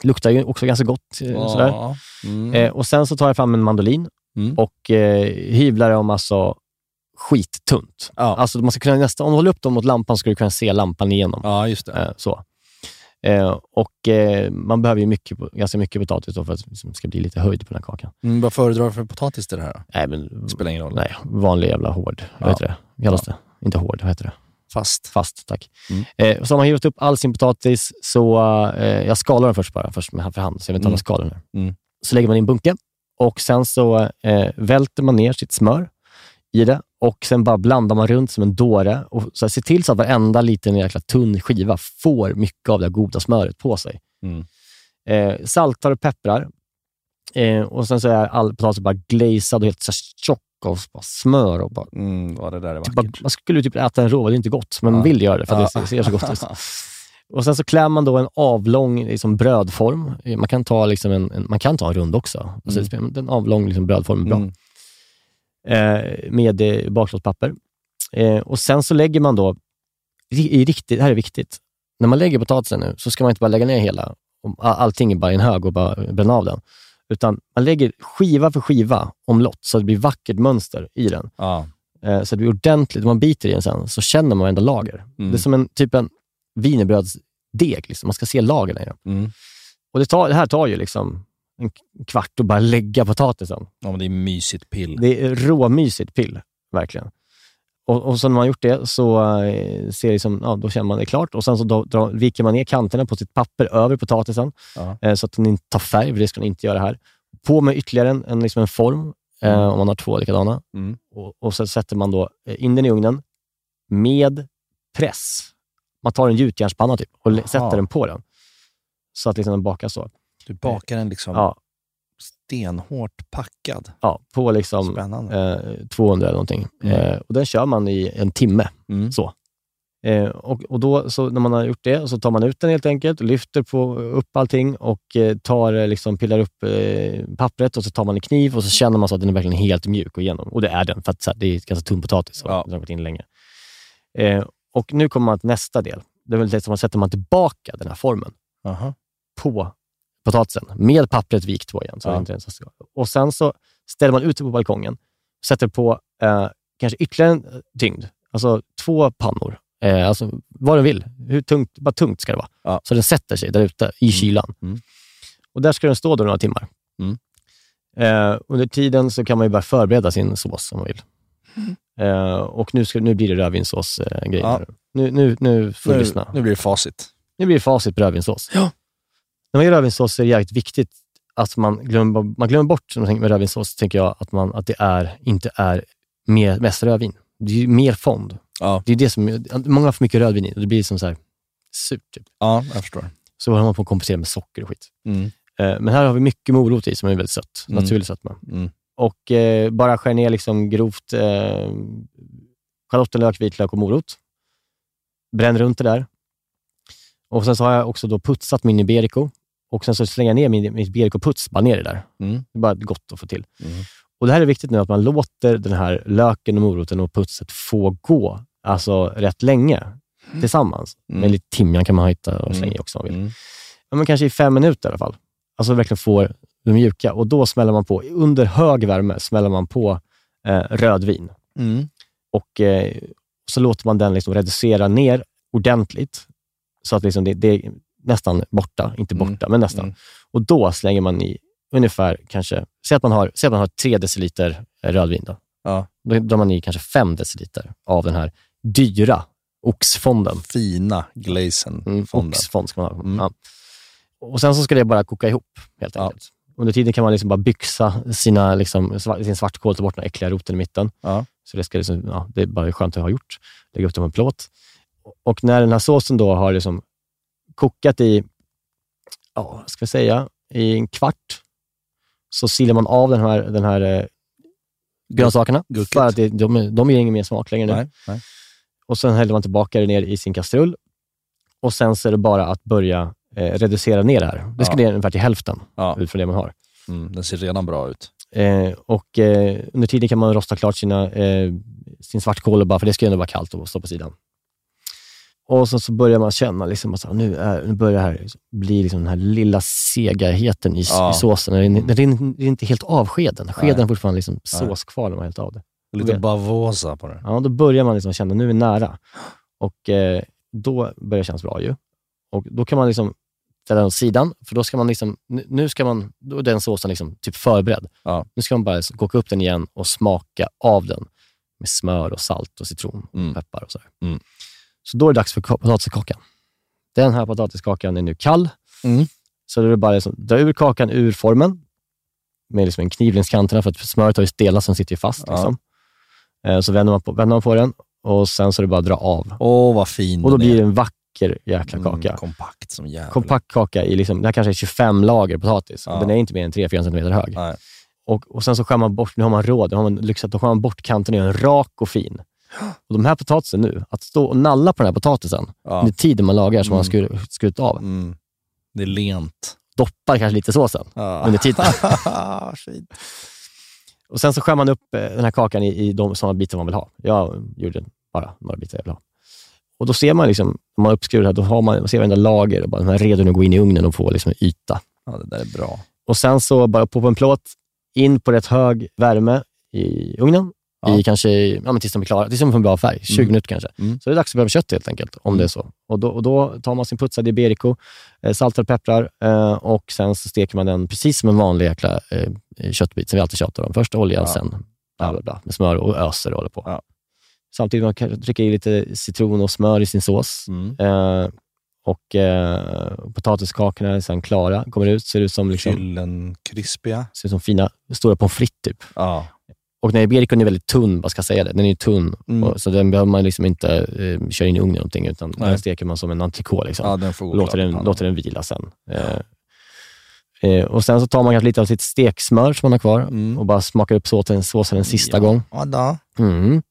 Luktar ju också ganska gott. Eh, sådär. Ja. Mm. Eh, och Sen så tar jag fram en mandolin Mm. och eh, hyvlar dem alltså skittunt. Ja. Alltså man ska kunna nästan, om du håller upp dem mot lampan ska du kunna se lampan igenom. ja, just det. Eh, så. Eh, och eh, Man behöver ju mycket, ganska mycket potatis för att det liksom ska bli lite höjd på den här kakan. Mm, vad föredrar du för potatis till det här? då? Nej, men, Spelar ingen roll. nej, vanlig jävla hård. Vad Ja. heter det? Vad kallas det? Inte hård, vad heter det? Fast. Fast, tack. Mm. Eh, så har man hivat upp all sin potatis, så eh, jag skalar den först bara, först med för hand, så jag vet inte Mm. den här. Mm. Så lägger man i en bunke och sen så eh, välter man ner sitt smör i det och sen bara blandar man runt som en dåre och så se till så att varenda liten jäkla tunn skiva får mycket av det goda smöret på sig. Mm. Eh, saltar och pepprar. Eh, och sen så är all potatis bara glazad och helt så tjock av smör. Och bara, Mm, det där är typ bara, man skulle typ äta den rå, det är inte gott, men man Ja. vill göra det för att Ja. det ser så gott ut. Och Sen så klär man då en avlång liksom, brödform. Eh, Man kan ta, liksom en, en, man kan ta en rund också. Alltså, det spelar- En avlång liksom, brödform är bra. Mm. Eh, med eh, bakplåtspapper. Eh, och Sen så lägger man då, i, riktigt, det här är viktigt, när man lägger potatisen nu så ska man inte bara lägga ner hela, allting är bara i en hög och bara bränna av den. Utan man lägger skiva för skiva omlott så att det blir vackert mönster i den. Ja. Så det blir ordentligt. Om man biter i den sen så känner man varenda lager. Mm. Det är som en typ en wienerbrödsdeg. Liksom. Man ska se lagren i den. Mm. Och det, tar, det här tar ju liksom en kvart att bara lägga potatisen. ja, men det är mysigt pill. Det är råmysigt pill, verkligen. Och, och så när man har gjort det så eh, ser det som, ja, då känner man det klart. Och Sen så då, viker man ner kanterna på sitt papper över potatisen Ja. eh, så att den inte tar färg, för det ska den inte göra här. På med ytterligare en, en, liksom en form, eh, Mm. om man har två likadana. Mm. Och, och så sätter man då eh, in den i ugnen med press. Man tar en gjutjärnspanna typ och Aha. sätter den på den. Så att liksom den bakas så. Du bakar den liksom Ja, stenhårt packad. ja, på liksom eh, 200 eller någonting. Mm. Eh, och den kör man i en timme. Mm. Så. Eh, och, och då, så när man har gjort det, så tar man ut den helt enkelt, lyfter på, upp allting och eh, tar, eh, liksom, pillar upp eh, pappret och så tar man en kniv och så känner man så att den är verkligen helt mjuk och igenom. Och det är den, för att här, det är ganska tunn potatis och Ja. har gått in länge. Och nu kommer man till nästa del. Det är väl det som man sätter man tillbaka den här formen Aha. på potatisen med pappret vikt på igen. Så Ja. inte ens ska. Och sen så ställer man ut det på balkongen, sätter på eh, kanske ytterligare en eh, tyngd, alltså två pannor. Eh, alltså vad den vill. Hur tungt, bara tungt ska det vara. Ja. Så den sätter sig där ute i kylan. Mm. Och där ska den stå då några timmar. Mm. Eh, under tiden så kan man ju bara förbereda sin sås om man vill. Eh, och nu, ska, nu blir det rödvinssås-grejer. Ja. Nu, nu, nu får du Nu, lyssna. nu blir det facit. Nu blir det facit på rödvinssås. Ja. När man gör rödvinssås så är det jävligt viktigt att man glömmer, man glömmer bort med rödvinssås, tycker jag, att, man, att det är, inte är mer, mest rödvin. Det är ju mer fond. Ja. Det är det som, många har för mycket rödvin i och det blir som så här surt. Typ. Ja, jag förstår. Så håller man på att kompensera med socker och skit. Mm. Eh, Men här har vi mycket morot i som är väldigt sött. Mm. Naturlig sötma. Mm. Och eh, bara skär ner liksom grovt eh, schalottenlök, vitlök och morot. Bränn runt det där. Och Sen så har jag också då putsat min Iberico och sen så slänger jag ner min, Iberico-puts bara ner i där. Mm. Det är bara gott att få till. Mm. Och Det här är viktigt nu, att man låter den här löken, och moroten och putset få gå alltså rätt länge tillsammans. Mm. Med lite timjan kan man hitta och Mm. slänga i också om man vill. Mm. Ja, men kanske i fem minuter i alla fall. Alltså verkligen får de mjuka. Och då smäller man på, under hög värme, smäller man på eh, rödvin. Mm. Och eh, så låter man den liksom reducera ner ordentligt, så att liksom det, det nästan borta. Inte Mm. borta, men nästan. Mm. Och då slänger man i ungefär, kanske, säg att man har, säg att man har tre deciliter rödvin. Då. Ja. då drar man i kanske fem deciliter av den här dyra oxfonden. Fina glazen. Mm, oxfond ska man ha. Mm. Ja. Och sen så ska det bara koka ihop helt Ja. enkelt. Under tiden kan man liksom bara byxa sina, liksom, sin svartkål, ta bort den äckliga roten i mitten. Ja. Så det, ska liksom, ja, det är bara skönt att ha gjort. Lägga upp det på en plåt. Och när den här såsen då har liksom kokat i, ja, ska vi säga, i en kvart, så silar man av den här, den här eh, grönsakerna. Gurket. För att det, de, är- de ger ingen mer smak längre nu. Nej, nej. Och sen häller man tillbaka det ner i sin kastrull. Och sen så är det bara att börja eh, reducera ner det här. Det ska Ja. ner ungefär till hälften Ja. utifrån det man har. Mm, den ser redan bra ut. Eh, och eh, Under tiden kan man rosta klart sina, eh, sin svartkål, bara, för det ska ju ändå vara kallt och stå på sidan. Och så, så börjar man känna liksom att nu, är, nu börjar det här liksom bli liksom den här lilla segarheten i, Ja. i såsen. Den, den, den är inte helt av skeden. Skeden är fortfarande liksom sås kvar när man helt av det. Lite bavosa på det. Ja, då börjar man liksom känna, nu är vi nära. Och eh, då börjar det kännas bra ju. Och då kan man liksom ställa den åt sidan, för då ska man liksom, nu- ska man, då är den såsen liksom typ förberedd. Ja. Nu ska man bara koka upp den igen och smaka av den med smör och salt och citron Mm. och peppar och så. Mm. Så då är det dags för ka- potatiskakan. Den här potatiskakan är nu kall. Mm. Så då är det bara liksom, dra ur kakan ur formen med liksom en kniv längs kanterna, för att smöret har ju delar som sitter ju fast. Ja. Liksom. Eh, Så vänder man, på, vänder man på den och sen så är det bara att dra av. Åh, vad fin Och då den blir det en vacker jäkla kaka. Mm, kompakt som jävla. Kompakt kaka i, liksom, det här kanske är 25 lager potatis. Ja. Den är inte mer än 3-4 cm hög. Nej. Och, och sen så skär man bort, nu har man råd, nu har man lyxat, då skär man bort kanten och gör den rak och fin. Och de här potatisen nu, att stå och nalla på den här potatisen Ja. under tiden man lagar som man har Mm. skurit, av, Mm. Det är lent. doppar kanske lite såsen Ja. under tiden. Och sen så skär man upp eh, den här kakan i, i de sådana bitar man vill ha. Jag gjorde bara några bitar jag vill ha. Och då ser man, liksom, när man uppskurit det här, då har man, man ser varenda lager och bara, den här är redo att gå in i ugnen och få liksom, yta. Ja, det där är bra. Och sen så bara på, på en plåt, in på rätt hög värme i ugnen, Ja. i kanske, ja, men tills de är klara, tills de får en bra färg, 20 Mm. minuter kanske. Mm. Så det är dags att börja med kött helt enkelt, om Mm. det är så. Och då, och då tar man sin putsade Iberico, eh, saltar och pepprar eh, och sen så steker man den precis som en vanlig jäkla eh, köttbit som vi alltid tjatar om. Först olja, Ja. sen bla, bla, bla, med smör och öser och håller på. Ja. Samtidigt man kan trycka i lite citron och smör i sin sås. Mm. Eh, och eh, potatiskakorna är sen klara, kommer ut, ser ut som, liksom, Gyllenkrispiga. ser ut som fina stora pommes frites typ. Ja. Och den Ibericon är väldigt tunn, vad ska jag säga det? Den är ju tunn, Mm. och, så den behöver man liksom inte eh, köra in i ugnen eller någonting, utan Nej. den steker man som en entrecote. Liksom. ja, den får låter, den, låter den vila sen. Eh, eh, och Sen så tar man kanske lite av sitt steksmör som man har kvar Mm. och bara smakar upp såsen, såsen en sista Ja. gång. Ja. Mm.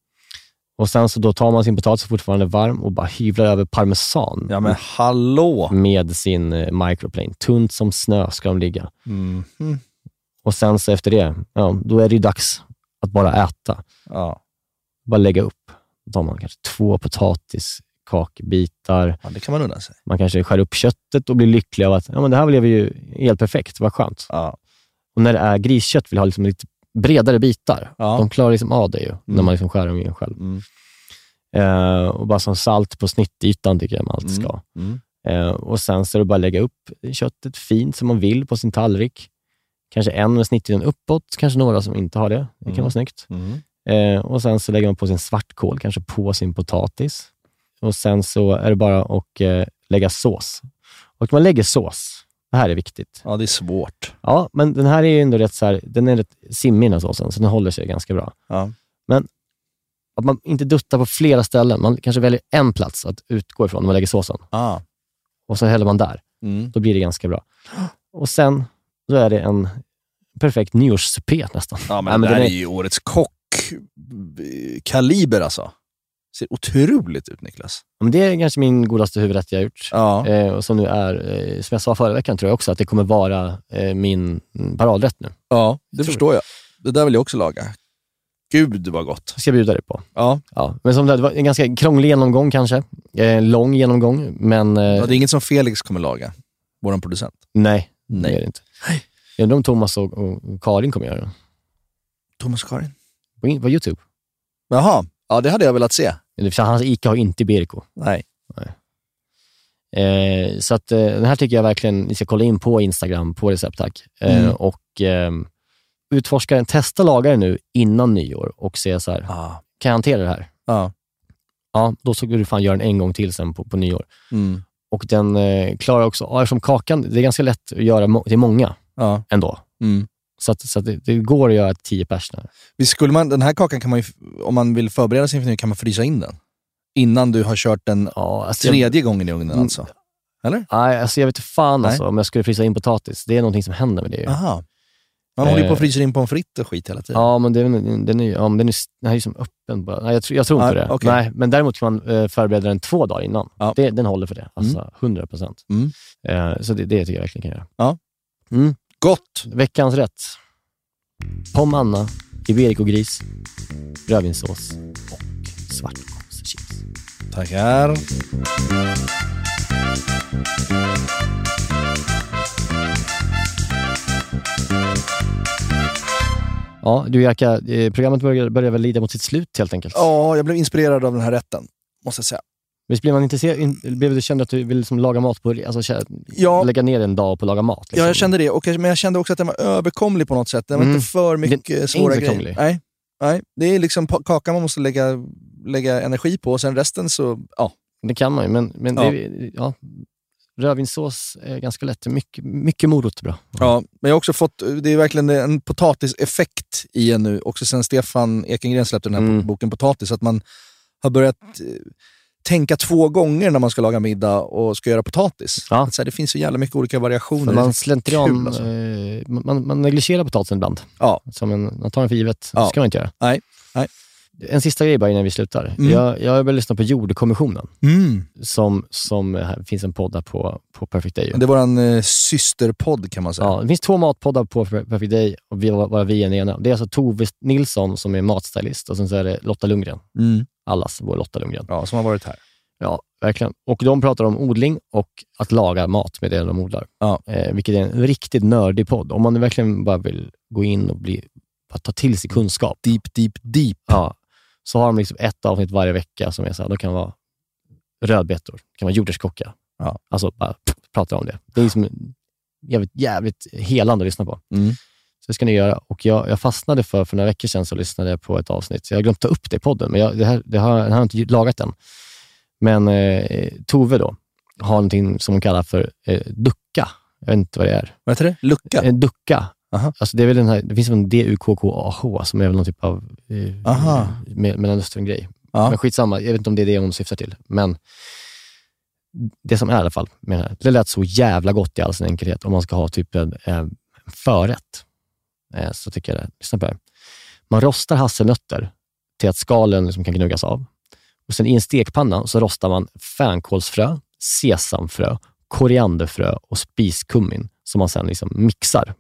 Och Sen så då tar man sin potatis fortfarande varm och bara hyvlar över parmesan ja, men hallå! med sin eh, microplane. Tunt som snö ska de ligga. Mm. Och sen så efter det, ja, då är det ju dags att bara äta. Ja. Bara lägga upp. Då tar man kanske två potatiskakbitar. ja, det kan man unna sig. Man kanske skär upp köttet och blir lycklig av att ja, men det här blev ju helt perfekt. Vad skönt. Ja. Och när det är griskött vill jag ha liksom lite bredare bitar. Ja. De klarar liksom av det ju, när man liksom skär dem in själv. Mm. Eh, och bara som salt på snittytan tycker jag man alltid ska. Mm. Eh, och Sen så är det bara att lägga upp köttet fint som man vill på sin tallrik. Kanske en med snittytan uppåt, kanske några som inte har det. Det kan Mm. vara snyggt. Mm. Eh, och Sen så lägger man på sin svartkål, kanske på sin potatis. Och Sen så är det bara att eh, lägga sås. Och man lägger sås. Det här är viktigt. Ja, det är svårt. Ja, men den här är ju ändå rätt, så här, den är rätt simmig den här såsen, så den håller sig ganska bra. Ja. Men att man inte duttar på flera ställen. Man kanske väljer en plats att utgå ifrån när man lägger såsen. Ah. Och så häller man där. Mm. Då blir det ganska bra. Och sen så är det en perfekt nyårssupé nästan. Ja, men Ja, det den där är ju årets kockkaliber alltså. Ser otroligt ut Niklas. Men det är kanske min godaste huvudrätt jag har gjort. Ja. Eh, och som nu är, eh, som jag sa förra veckan, tror jag också att det kommer vara eh, min paradrätt nu. Ja, det Tror förstår jag. Det där vill jag också laga. Gud vad gott. Det ska jag bjuda dig på. Ja. Ja. Men som det, det var en ganska krånglig genomgång kanske. Eh, lång genomgång, men eh, ja. Det är inget som Felix kommer laga, vår producent. nej, Nej. det är det inte. Jag undrar om Thomas och, och Karin kommer göra det. Thomas och Karin. På, på YouTube. Jaha, ja det hade jag velat se. Hans Ica har inte Birko. Nej. Eh, så att, eh, den här tycker jag verkligen ni ska kolla in på Instagram, på Receptack. Eh, Mm. Och eh, utforska den, testa laga den nu innan nyår och se så här, Ah. kan jag hantera det här? Ja. Ja, då ska du fan göra den en gång till sen på, på nyår. Mm. Och den eh, klarar också, ja, eftersom kakan, det är ganska lätt att göra må- till många Ja. ändå. Mm. Så, att, så att det, det går att göra tio pers nu. Visst skulle man, den här kakan kan man ju, om man vill förbereda sig inför nu, kan man frysa in den. Innan du har kört den Ja, alltså jag- tredje gången i ugnen Mm. alltså. Eller? Nej, alltså jag vet inte fan Nej. alltså, om jag skulle frysa in potatis. Det är någonting som händer med det. ju. Aha. Man håller ju på Eh. och fryser in pommes frites och skit hela tiden. Ja, men det är, väl- den är, ja, men den är, den är som öppen bara. Nej, jag, tror- jag tror inte Nej, det. okej. Nej, men däremot kan man eh, förbereda den två dagar innan. Ja. Det, den håller för det. Alltså 100 procent. Mm. Eh, så det, det tycker jag verkligen kan göra. Ja. Mm. Gott! Veckans rätt. Pommes Anna, Iberico-gris, rödvinssås och svartkålschips. Tackar. Ja, du Jerka, eh, programmet börjar, börjar väl lida mot sitt slut helt enkelt. Ja, jag blev inspirerad av den här rätten, måste jag säga. Visst blev man intresserad, in, blev du kände att du ville liksom laga mat på, alltså Ja. lägga ner en dag på att laga mat? Liksom. Ja, jag kände det. Och, men jag kände också att den var överkomlig på något sätt. Den var Mm. inte för mycket är svåra grejer. Nej. Nej, det är liksom kakan man måste lägga, lägga energi på och sen resten så, ja. Det kan man ju, men, men Ja. Det, ja, rödvinssås är ganska lätt. Mycket, mycket morot bra. ja. Men jag har också fått, det är verkligen en potatiseffekt i en nu. Också sen Stefan Ekengren släppte den här Mm. boken Potatis. Att man har börjat tänka två gånger när man ska laga middag och ska göra potatis. Ja. Så här, det finns så jävla mycket olika variationer. Man slentrian, alltså. eh, man, man negligerar potatisen ibland. Ja. Som en, man tar den för givet. Ja. Det ska man inte göra. Nej. Nej. En sista grej bara innan vi slutar. Mm. Jag, jag har börjat lyssna på Jordkommissionen. Mm. Som, som här, finns en podd där på, på Perfect Day. Det är vår eh, systerpodd kan man säga. Ja, det finns två matpoddar på Perfect Day och vi var, var vi är den ena. Det är alltså Tove Nilsson som är matstylist och sen så är det Lotta Lundgren. Mm. Allas vår Lotta Lundgren. Ja, som har varit här. Ja, verkligen. Och de pratar om odling och att laga mat med det de odlar. Ja. Eh, vilket är en riktigt nördig podd. Om man verkligen bara vill gå in och bli, ta till sig kunskap. Deep, deep, deep. Ja, så har de liksom ett avsnitt varje vecka som är så här, då kan vara rödbetor, det kan vara jordärtskocka. Ja. Alltså bara pff, prata om det. Det är liksom jävligt, jävligt helande att lyssna på. Mm. Så det ska ni göra. Och jag, jag fastnade för, för några veckor sedan så lyssnade jag på ett avsnitt. Jag har glömt ta upp det i podden, men jag, det här, det har, jag har inte lagat än. Men eh, Tove då, har någonting som hon kallar för eh, ducka. Jag vet inte vad det är. Vad heter det? Lucka? En ducka. Aha. Alltså det, är väl den här, det finns en D-U-K-K-A-H som är väl någon typ av eh, mellanöstern-grej. Ja. Men skitsamma, jag vet inte om det är det hon syftar till. Men det som är i alla fall med det lät så jävla gott i all sin enkelhet om man ska ha typ en, eh, förrätt. Eh, så tycker jag det. Lyssna på det här. Man rostar hasselnötter till att skalen liksom kan gnuggas av. Och sen i en stekpanna så rostar man fänkålsfrö, sesamfrö, korianderfrö och spiskummin som man sen liksom mixar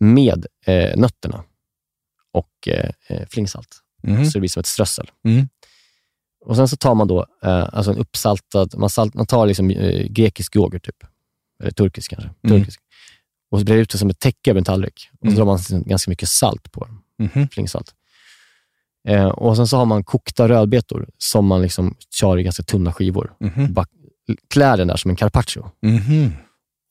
med eh, nötterna och eh, eh, flingsalt. Mhm. Så det blir som ett strössel. Mm. Och Sen så tar man då eh, alltså en uppsaltad, man, salt, man tar liksom, eh, grekisk yoghurt, typ. eller turkisk kanske. Mm. Turkisk. Och så brer ut det som ett täcke över en tallrik. Och så Mm. drar man ganska mycket salt på den, Mhm. flingsalt. Eh, och Sen så har man kokta rödbetor som man liksom kör i ganska tunna skivor. Mhm. Bara klär den där som en carpaccio. Mhm.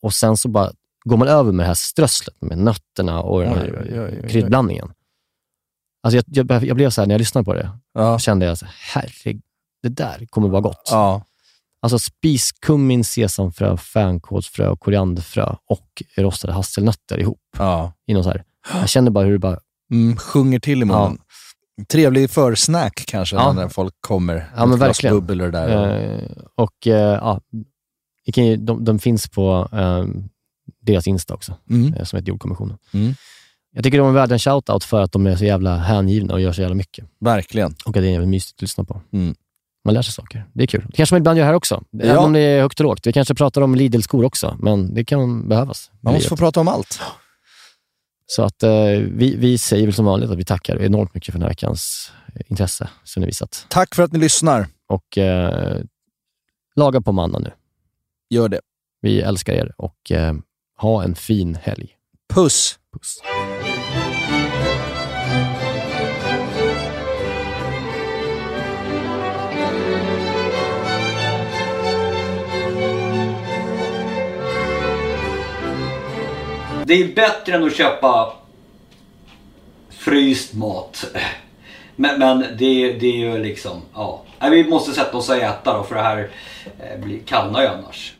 Och sen så bara går man över med det här strösslet med nötterna och den här oj, oj, oj. kryddblandningen. Alltså jag, jag, jag blev så här, när jag lyssnade på det, Ja. kände jag så här, herregud, det där kommer vara gott. Ja. Alltså spiskummin, sesamfrö, fänkålsfrö, och korianderfrö och rostade hasselnötter ihop. Ja. I någon så här. Jag känner bara hur det bara... Mm, sjunger till i munnen. Trevlig försnack kanske, Ja. när folk kommer. Ja, men verkligen. bubbel och det där. Eh, och eh, ja, de, de finns på eh, deras Insta också, Mm. eh, som heter Jordkommissionen. Mm. Jag tycker de är värda en shoutout för att de är så jävla hängivna och gör så jävla mycket. Verkligen. Och att det är jävligt mysigt att lyssna på. Mm. Man lär sig saker. Det är kul. Det kanske man ibland gör här också. Ja. Även om det är högt och lågt. Vi kanske pratar om Lidl-skor också, men det kan behövas. Man måste få prata om allt. Så att eh, vi, vi säger väl som vanligt att vi tackar enormt mycket för den här veckans intresse som ni visat. Tack för att ni lyssnar. Och eh, laga på manna nu. Gör det. Vi älskar er och eh, ha en fin helg. Puss! Puss. Det är bättre än att köpa fryst mat. Men, men det, det är ju liksom, ja. Vi måste sätta oss och äta då för det här eh, kallnar ju annars.